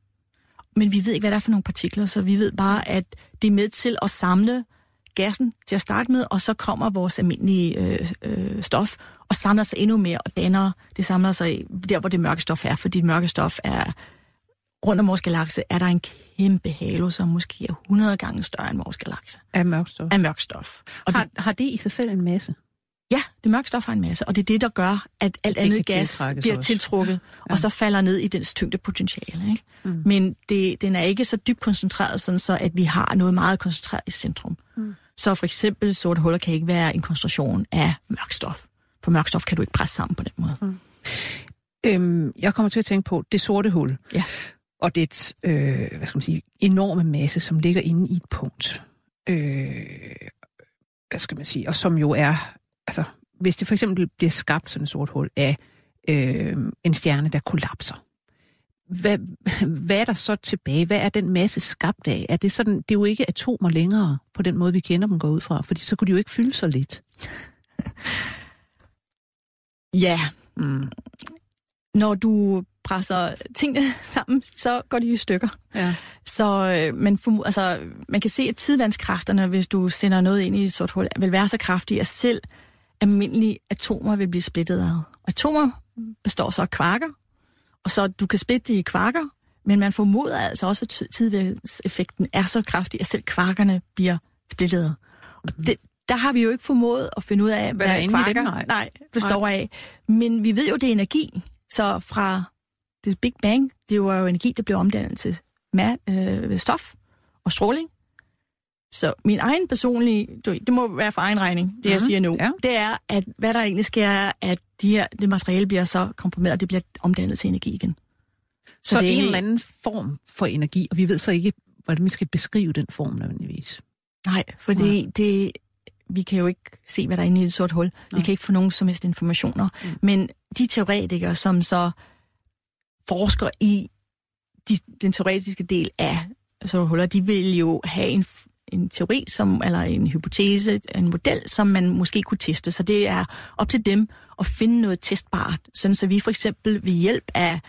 Men vi ved ikke, hvad der er for nogle partikler, så vi ved bare, at det er med til at samle gassen til at starte med, og så kommer vores almindelige øh, øh, stof og samler sig endnu mere og danner, det samler sig der, hvor det mørke stof er, fordi det mørke stof er, rundt om vores galakse, er der en kæmpe halo, som måske er 100 gange større end vores galakse. Af mørk stof? Af mørk stof. Og har, det, har det i sig selv en masse? Ja, det mørke stof har en masse, og det er det, der gør, at alt det andet gas bliver også. tiltrukket, ja. og så falder ned i dens tyngdepotentiale. Ikke? Mm. Men det, den er ikke så dybt koncentreret, sådan så at vi har noget meget koncentreret i centrum. Mm. Så for eksempel sorte huller kan ikke være en koncentration af mørk stof. For mørk stof kan du ikke presse sammen på den måde. Mm. Øhm, jeg kommer til at tænke på det sorte hul. Ja og det øh, hvad skal man sige, enorme masse, som ligger inde i et punkt. Øh, hvad skal man sige, og som jo er, altså, hvis det for eksempel bliver skabt sådan et sort hul af øh, en stjerne, der kollapser, hvad, hvad er der så tilbage? Hvad er den masse skabt af? Er det, sådan, det er jo ikke atomer længere, på den måde, vi kender dem går ud fra, fordi så kunne de jo ikke fylde så lidt. Ja. Mm. Når du presser tingene sammen, så går de i stykker. Ja. Så øh, man, altså, man kan se, at tidvandskræfterne, hvis du sender noget ind i et sort hul, vil være så kraftige, at selv almindelige atomer vil blive splittet ad. Atomer består så af kvarker, og så du kan splitte de i kvarker, men man formoder altså også, at tidvandseffekten er så kraftig, at selv kvarkerne bliver splittet ad. Og det, der har vi jo ikke formået at finde ud af, hvad, hvad kvarker nej. Nej, består nej. af. Men vi ved jo, det er energi. Så fra det Big Bang, det var jo energi, der blev omdannet til mad, øh, stof og stråling. Så min egen personlige, det må være for egen regning, det mm, jeg mhm. siger nu, ja. det er, at hvad der egentlig sker, er, at de her, det materiale bliver så komprimeret, det bliver omdannet til energi igen. Så, så det er en eller anden form for energi, og vi ved så ikke, hvordan vi skal beskrive den form nødvendigvis. Nej, fordi ja. det, vi kan jo ikke se, hvad der er inde i et sort hul. Nej. Vi kan ikke få nogen som helst informationer. Mm. Men de teoretikere, som så forsker i de, den teoretiske del af sorte huller, de vil jo have en, en teori, som, eller en hypotese, en model, som man måske kunne teste. Så det er op til dem at finde noget testbart, sådan så vi for eksempel ved hjælp af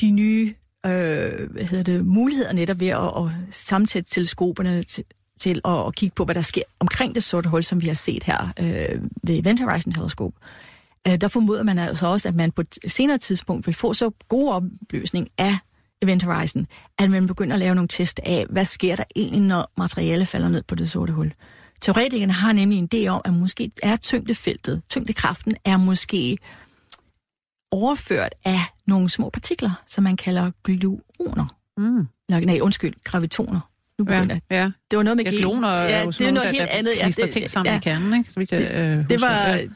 de nye øh, hvad hedder det, muligheder netop ved at, at samtætte teleskoperne til, til at, at kigge på, hvad der sker omkring det sorte hul, som vi har set her øh, ved Event Horizon Teleskop. Øh, der formoder man altså også, at man på et senere tidspunkt vil få så god opløsning af Event Horizon, at man begynder at lave nogle test af, hvad sker der egentlig, når materiale falder ned på det sorte hul. Teoretikerne har nemlig en idé om, at måske er tyngdefeltet, tyngdekraften er måske overført af nogle små partikler, som man kalder gluoner. Mm. Eller, nej, undskyld, gravitoner. Nu begynder ja, ja. Det var noget med ja, gluoner ja, det er noget helt andet. Ja, det, ting sammen ja, i kernen, ikke? Så vi kan, det, øh, det, var, ja.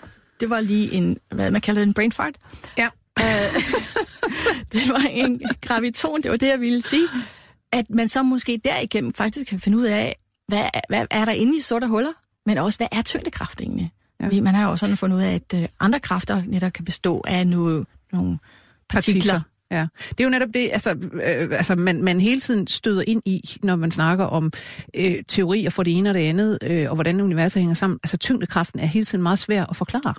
Det var lige en, hvad man kalder det, en brain fart. Ja. Uh, det var en graviton, det var det, jeg ville sige. At man så måske derigennem faktisk kan finde ud af, hvad, hvad er der inde i sorte huller, men også, hvad er tyngdekraft egentlig? Ja. Man har jo også sådan fundet ud af, at uh, andre kræfter netop kan bestå af nu, nogle partikler. partikler. Ja, det er jo netop det, altså, øh, altså man, man hele tiden støder ind i, når man snakker om øh, teorier for det ene og det andet, øh, og hvordan universet hænger sammen. Altså tyngdekraften er hele tiden meget svær at forklare.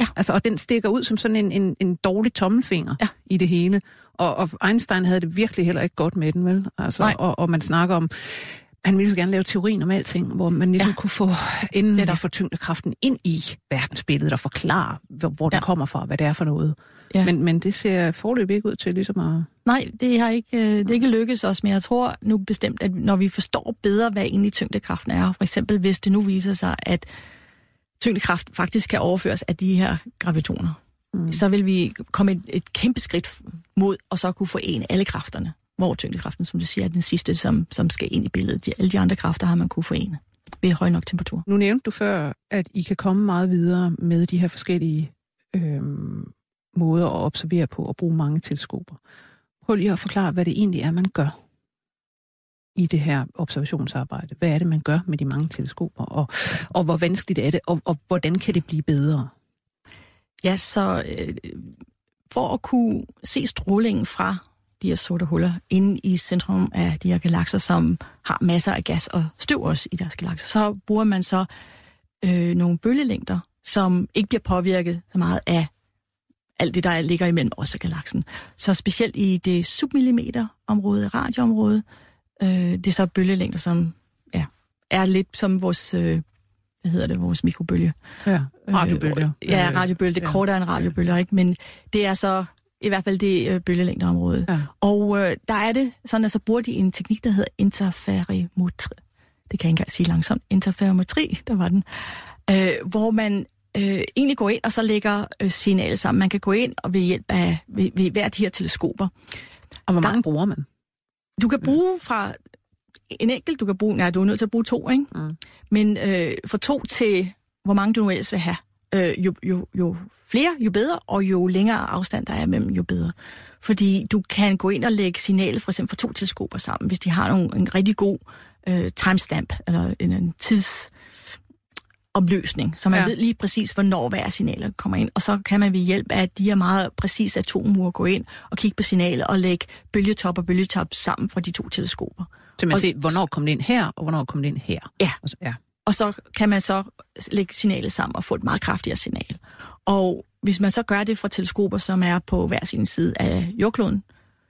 Ja. Altså, og den stikker ud som sådan en, en, en dårlig tommelfinger ja. i det hele. Og, og Einstein havde det virkelig heller ikke godt med den, vel? Altså, og, og man snakker om han ville så gerne lave teorien om alting, hvor man ligesom ja. kunne få endelig få tyngdekraften ind i verdensbilledet og forklare, hvor, hvor ja. den kommer fra, hvad det er for noget. Ja. Men, men det ser forløb ikke ud til ligesom at... Nej, det har ikke, øh, det ikke lykkes os, men jeg tror nu bestemt, at når vi forstår bedre, hvad egentlig tyngdekraften er, for eksempel hvis det nu viser sig, at tyngdekraft faktisk kan overføres af de her gravitoner, mm. så vil vi komme et, et kæmpe skridt mod at så kunne forene alle kræfterne hvor tyngdekraften, som du siger, er den sidste, som, som skal ind i billedet. De, alle de andre kræfter har man kunne forene ved høj nok temperatur. Nu nævnte du før, at I kan komme meget videre med de her forskellige øh, måder at observere på og bruge mange teleskoper. Prøv lige at forklare, hvad det egentlig er, man gør i det her observationsarbejde. Hvad er det, man gør med de mange teleskoper, og, og hvor vanskeligt er det, og, og hvordan kan det blive bedre? Ja, så øh, for at kunne se strålingen fra de her sorte huller inde i centrum af de her galakser, som har masser af gas og støv også i deres galakser. Så bruger man så øh, nogle bølgelængder, som ikke bliver påvirket så meget af alt det, der ligger imellem os og galaksen. Så specielt i det submillimeterområde, radioområde, øh, det er så bølgelængder, som ja, er lidt som vores, øh, hvad hedder det, vores mikrobølge. Ja, radiobølger. Øh, ja, radiobølge. Det er ja. kortere end radiobølger, ikke? Men det er så i hvert fald det øh, bølgelængdeområde. Ja. Og øh, der er det sådan, at så bruger de en teknik, der hedder interferometri. Det kan jeg ikke engang sige langsomt. Interferometri, der var den. Øh, hvor man øh, egentlig går ind og så lægger øh, signalet sammen. Man kan gå ind og ved hjælp af ved, ved hver de her teleskoper. Og hvor mange der, bruger man? Du kan bruge fra en enkelt, du kan bruge, nej, du er nødt til at bruge to, ikke? Mm. Men øh, fra to til, hvor mange du nu ellers vil have øh, jo, jo, jo flere, jo bedre, og jo længere afstand der er mellem, jo bedre. Fordi du kan gå ind og lægge signalet for eksempel for to teleskoper sammen, hvis de har nogle, en rigtig god øh, timestamp, eller en, en tids omløsning, så man ja. ved lige præcis, hvornår hver signaler kommer ind. Og så kan man ved hjælp af de her meget præcise atommure gå ind og kigge på signalet og lægge bølgetop og bølgetop sammen fra de to teleskoper. Så man og, se, hvornår kom det ind her, og hvornår kom det ind her? Ja. Altså, ja. Og så kan man så lægge signalet sammen og få et meget kraftigere signal. Og hvis man så gør det fra teleskoper, som er på hver sin side af jordkloden,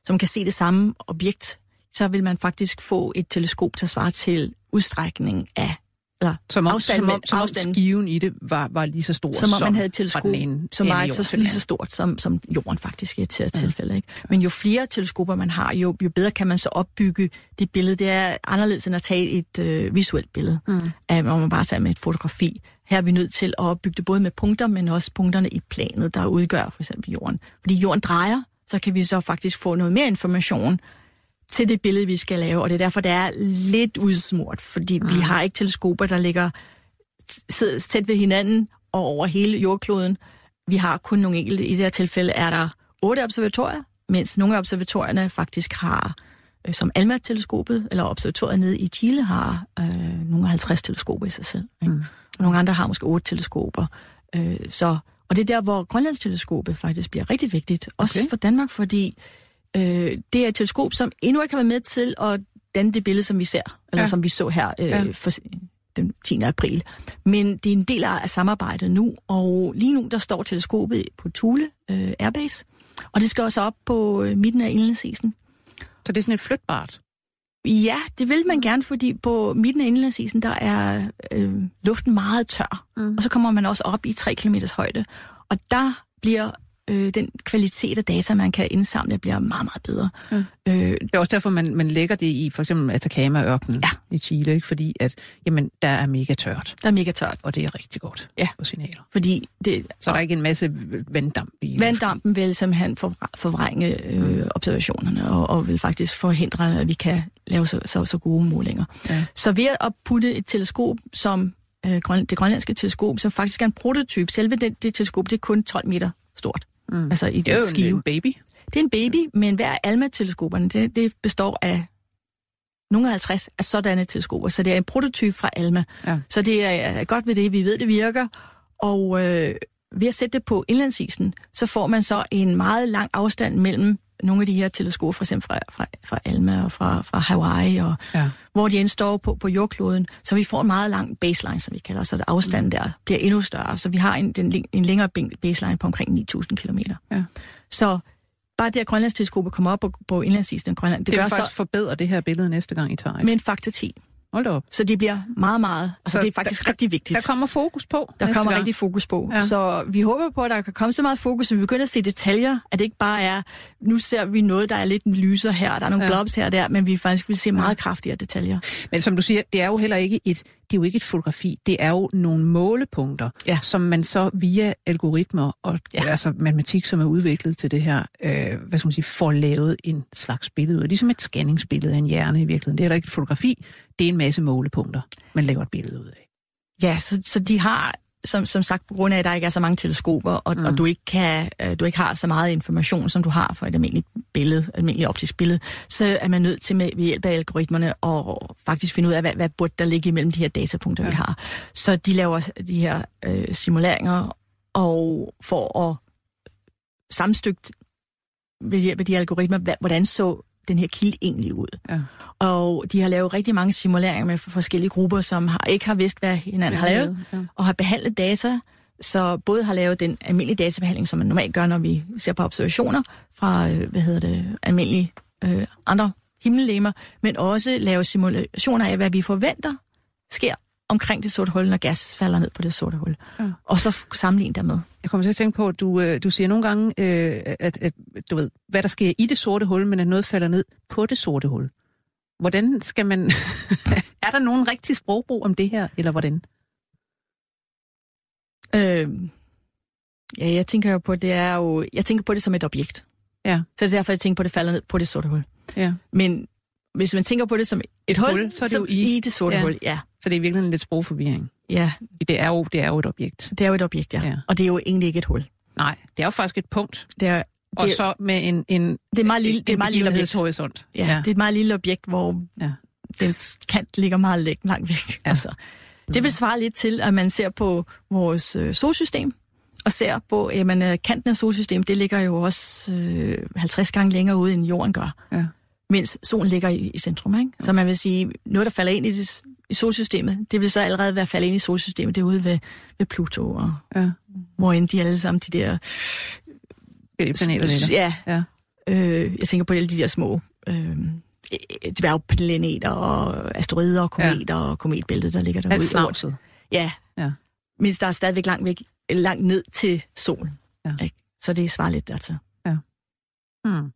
som kan se det samme objekt, så vil man faktisk få et teleskop, der svarer til udstrækning af eller som om, afstand, som om, som om skiven i det var, var lige så stor som, om man havde teleskop, ene, som var så, lige så stort som, som jorden faktisk i et ja. tilfælde. Ikke? Men jo flere teleskoper man har, jo, jo bedre kan man så opbygge det billede. Det er anderledes end at tage et øh, visuelt billede, mm. af, hvor man bare tager med et fotografi. Her er vi nødt til at opbygge det både med punkter, men også punkterne i planet, der udgør for eksempel jorden. Fordi jorden drejer, så kan vi så faktisk få noget mere information til det billede, vi skal lave, og det er derfor, det er lidt udsmurt, fordi mm. vi har ikke teleskoper, der ligger tæt ved hinanden og over hele jordkloden. Vi har kun nogle enkelte. I det her tilfælde er der otte observatorier, mens nogle af observatorierne faktisk har, øh, som ALMA-teleskopet, eller observatoriet nede i Chile, har øh, nogle 50 teleskoper i sig selv. Ikke? Mm. Og nogle andre har måske otte teleskoper. Øh, så, og det er der, hvor Grønlandsteleskopet faktisk bliver rigtig vigtigt, også okay. for Danmark, fordi øh, det er et teleskop, som endnu ikke har været med til at danne det billede, som vi ser, eller ja. som vi så her øh, ja. for, den 10. april. Men det er en del af samarbejdet nu, og lige nu der står teleskopet på Thule øh, Airbase, og det skal også op på øh, midten af indlandsisen. Så det er sådan et flytbart? Ja, det vil man gerne, fordi på midten af indlandsisen, der er øh, luften meget tør, mm. og så kommer man også op i 3 km højde. Og der bliver øh, den kvalitet af data, man kan indsamle, bliver meget, meget bedre. Mm. Øh, det er også derfor, man, man lægger det i for eksempel Atacama-ørkenen ja. i Chile, ikke? fordi at, jamen, der er mega tørt. Der er mega tørt. Og det er rigtig godt ja. på signaler. Fordi det, Så der er ikke en masse vanddamp i Vanddampen vil simpelthen forvrænge øh, mm. observationerne, og, og vil faktisk forhindre, at vi kan lave så, så, så gode målinger. Ja. Så ved at putte et teleskop som øh, det grønlandske teleskop, som faktisk er en prototyp. Selve det, det teleskop, det er kun 12 meter stort. Mm. Altså i det er jo skive. en baby. Det er en baby, men hver ALMA-teleskoperne, det, det består af nogle af 50 af sådanne teleskoper, så det er en prototyp fra ALMA. Ja. Så det er godt ved det, vi ved, det virker, og øh, ved at sætte det på indlandsisen, så får man så en meget lang afstand mellem nogle af de her teleskoper, for eksempel fra, fra, fra Alma og fra, fra Hawaii, og, ja. hvor de indstår på, på jordkloden. Så vi får en meget lang baseline, som vi kalder, så det afstanden der bliver endnu større. Så vi har en, en, en længere baseline på omkring 9.000 km. Ja. Så bare det, at Grønlandsteleskopet kommer op på, på indlandsisen af Grønland, det, det gør faktisk så, forbedre det her billede næste gang, I tager. Med en faktor 10. Hold op. Så det bliver meget, meget, altså så det er faktisk der, rigtig vigtigt. Der kommer fokus på Der kommer gang. rigtig fokus på. Ja. Så vi håber på, at der kan komme så meget fokus, at vi begynder at se detaljer, at det ikke bare er, nu ser vi noget, der er lidt lyser her, der er nogle ja. blobs her og der, men vi faktisk vil se meget kraftigere detaljer. Men som du siger, det er jo heller ikke et, det er jo ikke et fotografi, det er jo nogle målepunkter, ja. som man så via algoritmer og ja. altså matematik, som er udviklet til det her, øh, hvad skal man sige, får lavet en slags billede. Og ligesom et scanningsbillede af en hjerne i virkeligheden. Det er da ikke et fotografi, det er en masse målepunkter, man laver et billede ud af. Ja, så, så de har som, som sagt, på grund af, at der ikke er så mange teleskoper, og, mm. og du, ikke kan, øh, du ikke har så meget information, som du har for et almindeligt billede, et almindeligt optisk billede, så er man nødt til med, ved hjælp af algoritmerne at faktisk finde ud af, hvad, hvad burde der ligge imellem de her datapunkter, ja. vi har. Så de laver de her øh, simuleringer, og for at sammenstykke ved hjælp af de algoritmer, hvordan så den her kilde egentlig ud. Ja. Og de har lavet rigtig mange simuleringer med forskellige grupper, som har, ikke har vidst, hvad hinanden har lavet, ja. og har behandlet data, så både har lavet den almindelige databehandling, som man normalt gør, når vi ser på observationer fra, øh, hvad hedder det, almindelige øh, andre himmellegemer, men også lave simulationer af, hvad vi forventer sker omkring det sorte hul, når gas falder ned på det sorte hul. Ja. Og så sammenligne dermed. Jeg kommer til at tænke på, at du, øh, du siger nogle gange, øh, at, at du ved, hvad der sker i det sorte hul, men at noget falder ned på det sorte hul. Hvordan skal man... er der nogen rigtig sprogbrug om det her, eller hvordan? Øh, ja, jeg tænker jo på, det er jo... Jeg tænker på det som et objekt. Ja. Så det er derfor, jeg tænker på, at det falder ned på det sorte hul. Ja. Men hvis man tænker på det som et, hul, hul, så er det jo i, i det sorte ja. hul, ja. Så det er virkelig en lidt sprogforvirring. Ja. Det er, jo, det er jo et objekt. Det er jo et objekt, ja. ja. Og det er jo egentlig ikke et hul. Nej, det er jo faktisk et punkt. Det er, det, og så med en, en, det er meget lille, det er meget lille objekt. horisont. Ja, ja, det er et meget lille objekt, hvor ja. den kant ligger meget langt væk. Ja. Altså, det vil svare lidt til, at man ser på vores øh, solsystem, og ser på, at øh, kanten af solsystemet, det ligger jo også øh, 50 gange længere ude, end jorden gør. Ja mens solen ligger i, i centrum. Ikke? Så man vil sige, noget, der falder ind i, det, i solsystemet, det vil så allerede være faldet ind i solsystemet, det er ude ved, ved Pluto, og ja. hvor end de alle sammen, de der... Planeter ligger. Ja. ja. Øh, jeg tænker på alle de der små øh, dværgplaneter og asteroider og kometer ja. og kometbæltet, der ligger derude. Alt Ja. ja. Men der er stadigvæk langt, væk, langt ned til solen. Ja. Ikke? Så det svarer lidt dertil. Hmm.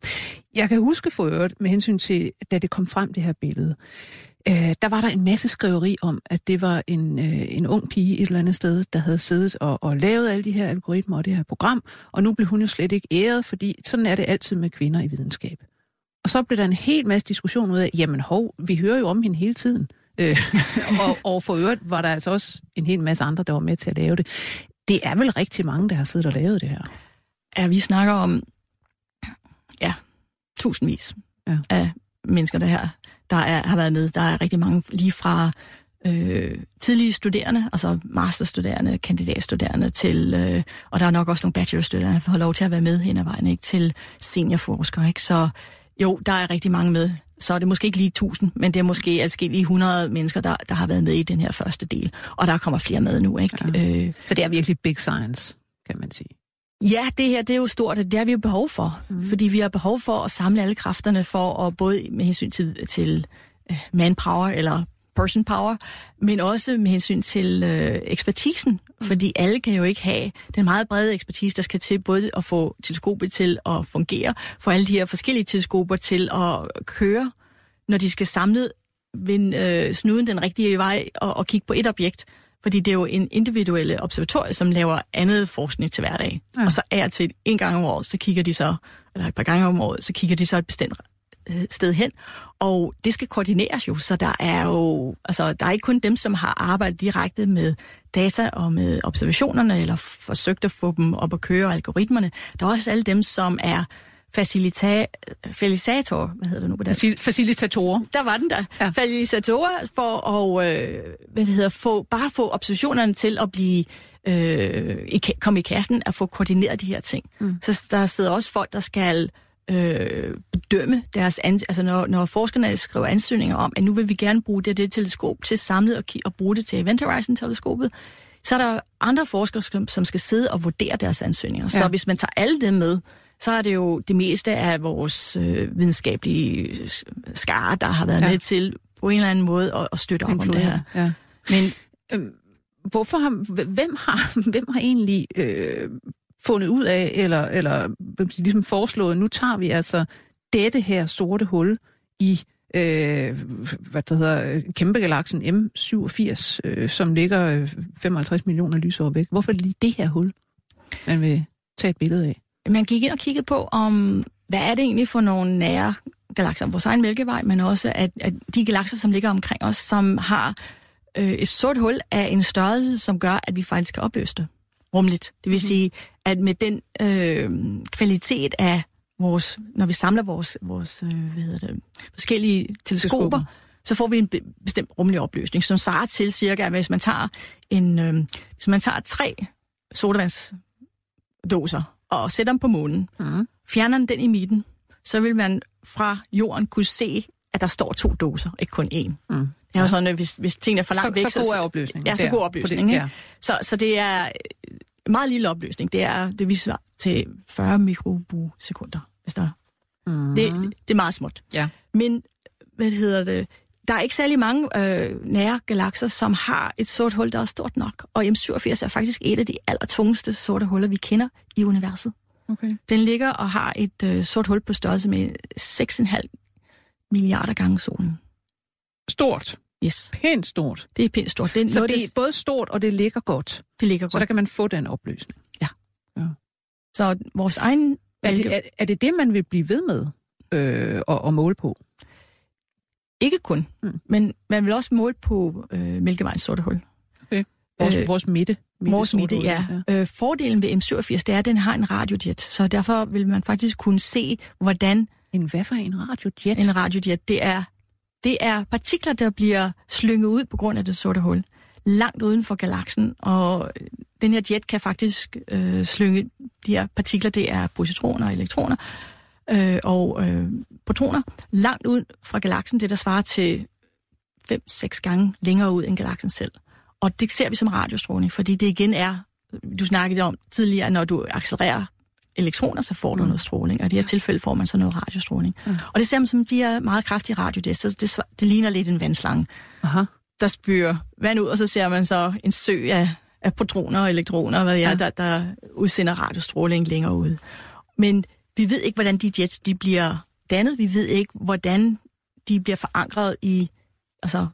jeg kan huske for øvrigt, med hensyn til, da det kom frem, det her billede, øh, der var der en masse skriveri om, at det var en, øh, en ung pige et eller andet sted, der havde siddet og, og lavet alle de her algoritmer og det her program, og nu blev hun jo slet ikke æret, fordi sådan er det altid med kvinder i videnskab. Og så blev der en hel masse diskussion ud af, jamen hov, vi hører jo om hende hele tiden. Øh, og, og for øvrigt var der altså også en hel masse andre, der var med til at lave det. Det er vel rigtig mange, der har siddet og lavet det her. Ja, vi snakker om, ja, tusindvis Ja. af mennesker, der her, der er, har været med. Der er rigtig mange lige fra øh, tidlige studerende, altså masterstuderende, kandidatstuderende til, øh, og der er nok også nogle bachelorstuderende, der får lov til at være med hen ad vejen, ikke, til seniorforskere. Ikke? Så jo, der er rigtig mange med. Så er det måske ikke lige 1000, men det er måske adskillige 100 mennesker, der, der har været med i den her første del. Og der kommer flere med nu, ikke? Ja. Øh, Så det er virkelig big science, kan man sige. Ja, det her det er jo stort, det har vi jo behov for. Mm. Fordi vi har behov for at samle alle kræfterne for, at både med hensyn til, til øh, manpower eller person power, men også med hensyn til øh, ekspertisen. Mm. Fordi alle kan jo ikke have den meget brede ekspertise, der skal til både at få teleskopet til at fungere, få alle de her forskellige teleskoper til at køre, når de skal samlet vende øh, snuden den rigtige vej og, og kigge på et objekt. Fordi det er jo en individuelle observatorie, som laver andet forskning til hverdag. Ja. Og så er til en gang om året, så kigger de så, eller et par gange om året, så kigger de så et bestemt øh, sted hen. Og det skal koordineres jo, så der er jo, altså der er ikke kun dem, som har arbejdet direkte med data og med observationerne, eller forsøgt at få dem op at køre algoritmerne. Der er også alle dem, som er facilita facilitator, hvad hedder det nu på dansk? Facil- Facilitatorer. Der var den der. Ja. Facilitatorer for at øh, hvad det hedder, få, bare få observationerne til at blive øh, i, komme i kassen, at få koordineret de her ting. Mm. Så der sidder også folk, der skal øh, bedømme deres ans- altså når, når forskerne skriver ansøgninger om, at nu vil vi gerne bruge det, det teleskop til samlet og, og bruge det til Event Horizon-teleskopet, så er der andre forskere, som, som skal sidde og vurdere deres ansøgninger. Ja. Så hvis man tager alle dem med, så er det jo det meste af vores øh, videnskabelige skare, der har været Ja. med til på en eller anden måde at, at støtte op om det her. Ja. Men Hvorfor har, hvem, har, hvem har egentlig øh, fundet ud af, eller, eller ligesom foreslået, nu tager vi altså dette her sorte hul i øh, hvad det hedder, kæmpegalaksen M87, øh, som ligger øh, 55 millioner lysår væk. Hvorfor lige det her hul, man vil tage et billede af? Man gik ind og kiggede på, om hvad er det egentlig for nogle nære galakser, vores egen mælkevej, men også at, at de galakser, som ligger omkring os, som har øh, et sort hul af en størrelse, som gør, at vi faktisk kan opløse det rumligt. Det vil mm-hmm. sige, at med den øh, kvalitet af vores, når vi samler vores, vores øh, hvad hedder det, forskellige teleskoper, Teleskoper. så får vi en be- bestemt rummelig opløsning, som svarer til cirka, at hvis man tager en, øh, hvis man tager tre sodavandsdoser og sætter dem på månen, Mm. fjerner den i midten, så vil man fra jorden kunne se, at der står to doser, ikke kun én. Mm. Det er sådan, at hvis, hvis tingene er for langt så, væk... så god er opløsningen. Ja, så der, god opløsning. det, ikke? ja. Så, så det er øh, meget lille opløsning. Det er det viser til 40 mikrobusekunder, hvis der Mm. det, det, det er meget småt. Ja. Men, hvad hedder det, der er ikke særlig mange øh, nære galakser, som har et sort hul, der er stort nok. Og M87 er faktisk et af de allertungeste sorte huller, vi kender i universet. Okay. Den ligger og har et øh, sort hul på størrelse med 6,5 milliarder gange solen. Stort. Yes, Pænt stort. det er pænt stort. Det, er Så noget, det er både stort, og det ligger godt. det ligger Så der godt. kan man få den opløsning. Så vores egen... Er det, er, er det det, man vil blive ved med øh, at, at måle på? Ikke kun, Mm. men man vil også måle på øh, Mælkevejens sorte hul. Vores, Øh, vores midte. midte Vores midte, hul, ja. ja. Øh, fordelen ved M87, det er, at den har en radiojet, så derfor vil man faktisk kunne se, hvordan En hvad for en radiojet? en radiojet, det er, det er partikler, der bliver slynget ud på grund af det sorte hul, langt uden for galaksen, og den her jet kan faktisk øh, slynge de her partikler, det er positroner og elektroner, øh, og øh, protoner, langt ud fra galaksen, det der svarer til 5-6 gange længere ud end galaksen selv. Og det ser vi som radiostråling, fordi det igen er, du snakkede om tidligere, når du accelererer elektroner, så får du noget stråling, og i det her tilfælde får man så noget radiostråling. Mm. Og det ser man som de her meget kraftige så det, det ligner lidt en vandslange, Aha. der spyrer vand ud, og så ser man så en sø af, af protoner og elektroner, hvad det er, Ja. der, der udsender radiostråling længere ude. Men vi ved ikke, hvordan de jets de bliver dannet. Vi ved ikke, hvordan de bliver forankret i, altså,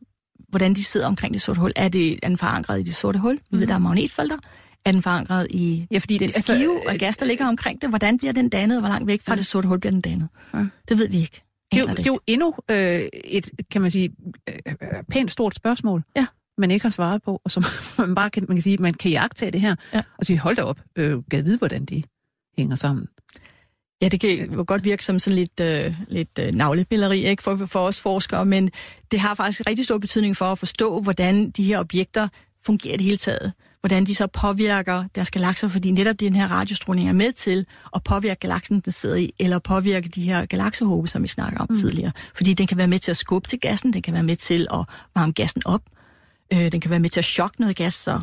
hvordan de sidder omkring det sorte hul. Er, det, er den forankret i det sorte hul? Vi ved, der er magnetfelter. Er den forankret i ja, fordi den det, altså, skive af gas, der ligger omkring det? Hvordan bliver den dannet? Hvor langt væk fra ja. det sorte hul bliver den dannet? Ja. Det ved vi ikke. Det er, jo, det er jo endnu øh, et, kan man sige, øh, pænt stort spørgsmål. Ja man ikke har svaret på, og som man bare kan, man kan sige, man kan jagtage det her, ja. og sige, hold da op, øh, gad vide, hvordan de hænger sammen. Ja, det kan jo godt virke som sådan lidt, øh, lidt øh, navlepilleri ikke, for, for os forskere, men det har faktisk rigtig stor betydning for at forstå, hvordan de her objekter fungerer i det hele taget. Hvordan de så påvirker deres galakser, fordi netop den her radiostråling er med til at påvirke galaksen, den sidder i, eller påvirke de her galaksehåbe, som vi snakker om mm. tidligere. Fordi den kan være med til at skubbe til gassen, den kan være med til at varme gassen op, øh, den kan være med til at chokke noget gas, så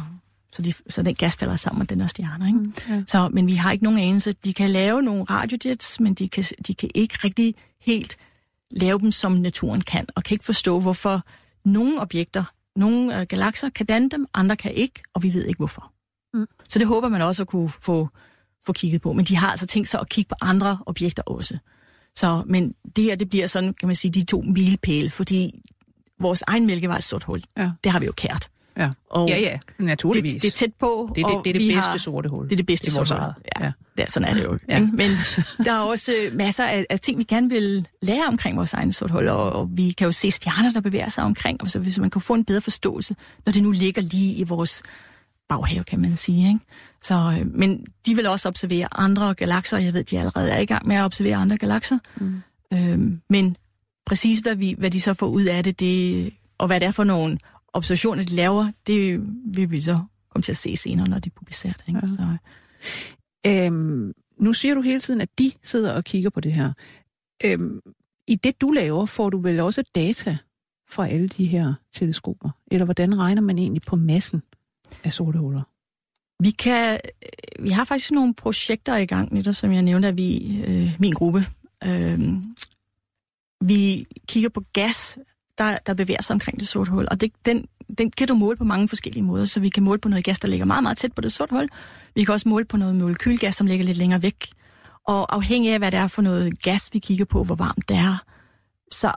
så, de, så den gas falder sammen med den her stjerner. Ikke? Mm, ja. så, men vi har ikke nogen anelse. De kan lave nogle radiojets, men de kan, de kan ikke rigtig helt lave dem, som naturen kan, og kan ikke forstå, hvorfor nogle objekter, nogle øh, galakser kan danne dem, andre kan ikke, og vi ved ikke hvorfor. Mm. Så det håber man også at kunne få, få kigget på. Men de har altså tænkt sig at kigge på andre objekter også. Så, men det her, det bliver sådan, kan man sige, de to milepæle, fordi vores egen mælkevej er et stort hul. Ja. Det har vi jo kært. Ja, og ja, ja naturligvis. Det, det er tæt på. Det, det, det er det bedste har, sorte hul. Det er det bedste det sorte hul. Ja, ja. Det, sådan er det jo. Ja. Men der er også masser af, af ting, vi gerne vil lære omkring vores egen sorte hul, og, og vi kan jo se stjerner, der bevæger sig omkring, og så hvis man kan få en bedre forståelse, når det nu ligger lige i vores baghave, kan man sige. Ikke? Så, øh, men de vil også observere andre galakser, og jeg ved, de allerede er i gang med at observere andre galakser. Mm. Øhm, men præcis hvad, vi, hvad de så får ud af det, det, og hvad det er for nogle observationer, de laver, det vil vi så komme til at se senere, når de publicerer det. Ikke? Ja. Så. Øhm, nu siger du hele tiden, at de sidder og kigger på det her. Øhm, I det, du laver, får du vel også data fra alle de her teleskoper? Eller hvordan regner man egentlig på massen af sorte huller? Vi, kan, vi har faktisk nogle projekter i gang, netop som jeg nævnte, at vi, øh, min gruppe, øh, vi kigger på gas, der, der bevæger sig omkring det sorte hul. Og det, den, den kan du måle på mange forskellige måder. Så vi kan måle på noget gas, der ligger meget, meget tæt på det sorte hul. Vi kan også måle på noget molekylgas, som ligger lidt længere væk. Og afhængig af, hvad det er for noget gas, vi kigger på, hvor varmt det er, så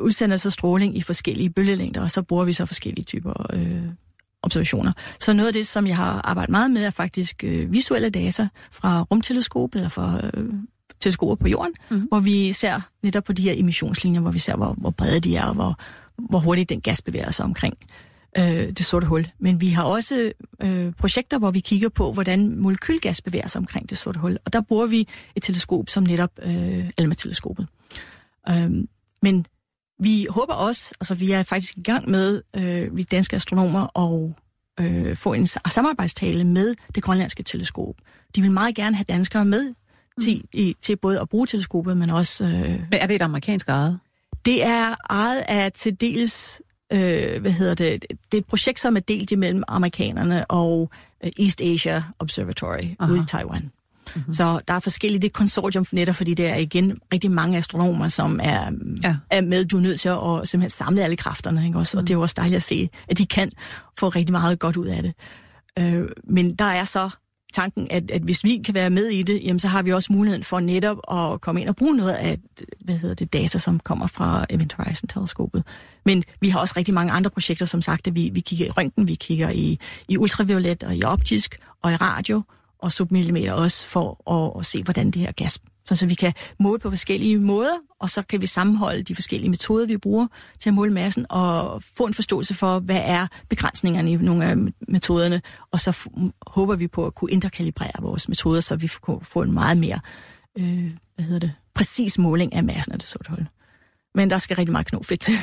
udsender så stråling i forskellige bølgelængder, og så bruger vi så forskellige typer øh, observationer. Så noget af det, som jeg har arbejdet meget med, er faktisk øh, visuelle data fra rumteleskopet, eller fra øh, teleskoper på jorden, mm. hvor vi ser netop på de her emissionslinjer, hvor vi ser, hvor, hvor brede de er, og hvor, hvor hurtigt den gas bevæger sig omkring øh, det sorte hul. Men vi har også øh, projekter, hvor vi kigger på, hvordan molekylgas bevæger sig omkring det sorte hul. Og der bruger vi et teleskop som netop øh, ALMA-teleskopet. Øh, men vi håber også, altså vi er faktisk i gang med, øh, vi danske astronomer, og øh, få en samarbejdstale med det grønlandske teleskop. De vil meget gerne have danskere med til, i, til både at bruge teleskopet, men også... Øh, er det et amerikansk ejet? Det er ejet af til dels... Øh, hvad hedder det? Det er et projekt, som er delt imellem amerikanerne og øh, East Asia Observatory Aha. ude i Taiwan. Mm-hmm. Så der er forskellige, det konsortium netop, fordi det er igen rigtig mange astronomer, som er, ja. er med. Du er nødt til at simpelthen samle alle kræfterne, ikke også? Mm. Og det er jo også dejligt at se, at de kan få rigtig meget godt ud af det. Øh, men der er så tanken, at, at hvis vi kan være med i det, jamen, så har vi også muligheden for netop at komme ind og bruge noget af hvad hedder det, data, som kommer fra Event Horizon-teleskopet. Men vi har også rigtig mange andre projekter, som sagt, at vi, vi kigger i røntgen, vi kigger i, i ultraviolet og i optisk og i radio og submillimeter også for at, at se, hvordan det her gas så, så vi kan måle på forskellige måder, og så kan vi sammenholde de forskellige metoder, vi bruger til at måle massen, og få en forståelse for, hvad er begrænsningerne i nogle af metoderne, og så håber vi på at kunne interkalibrere vores metoder, så vi kan få en meget mere øh, hvad hedder det, præcis måling af massen af det sorte hul. Men der skal rigtig meget knofedt til.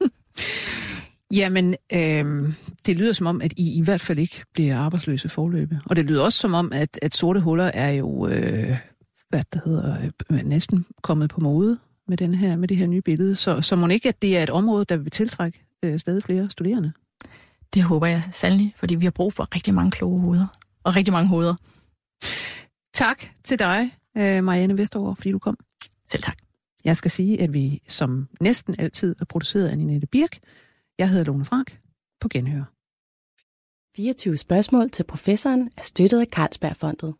Jamen, øh, det lyder som om, at I i hvert fald ikke bliver arbejdsløse forløbe. Og det lyder også som om, at, at sorte huller er jo øh, hvad der hedder, øh, næsten kommet på mode med, den her, med det her nye billede. Så, så må ikke, at det er et område, der vil tiltrække øh, stadig flere studerende? Det håber jeg sandelig, fordi vi har brug for rigtig mange kloge hoveder. Og rigtig mange hoveder. Tak til dig, øh, Marianne Vestergaard, fordi du kom. Selv tak. Jeg skal sige, at vi som næsten altid er produceret af Ninette Birk. Jeg hedder Lone Frank. På genhør. 24 spørgsmål til professoren er støttet af Carlsbergfondet.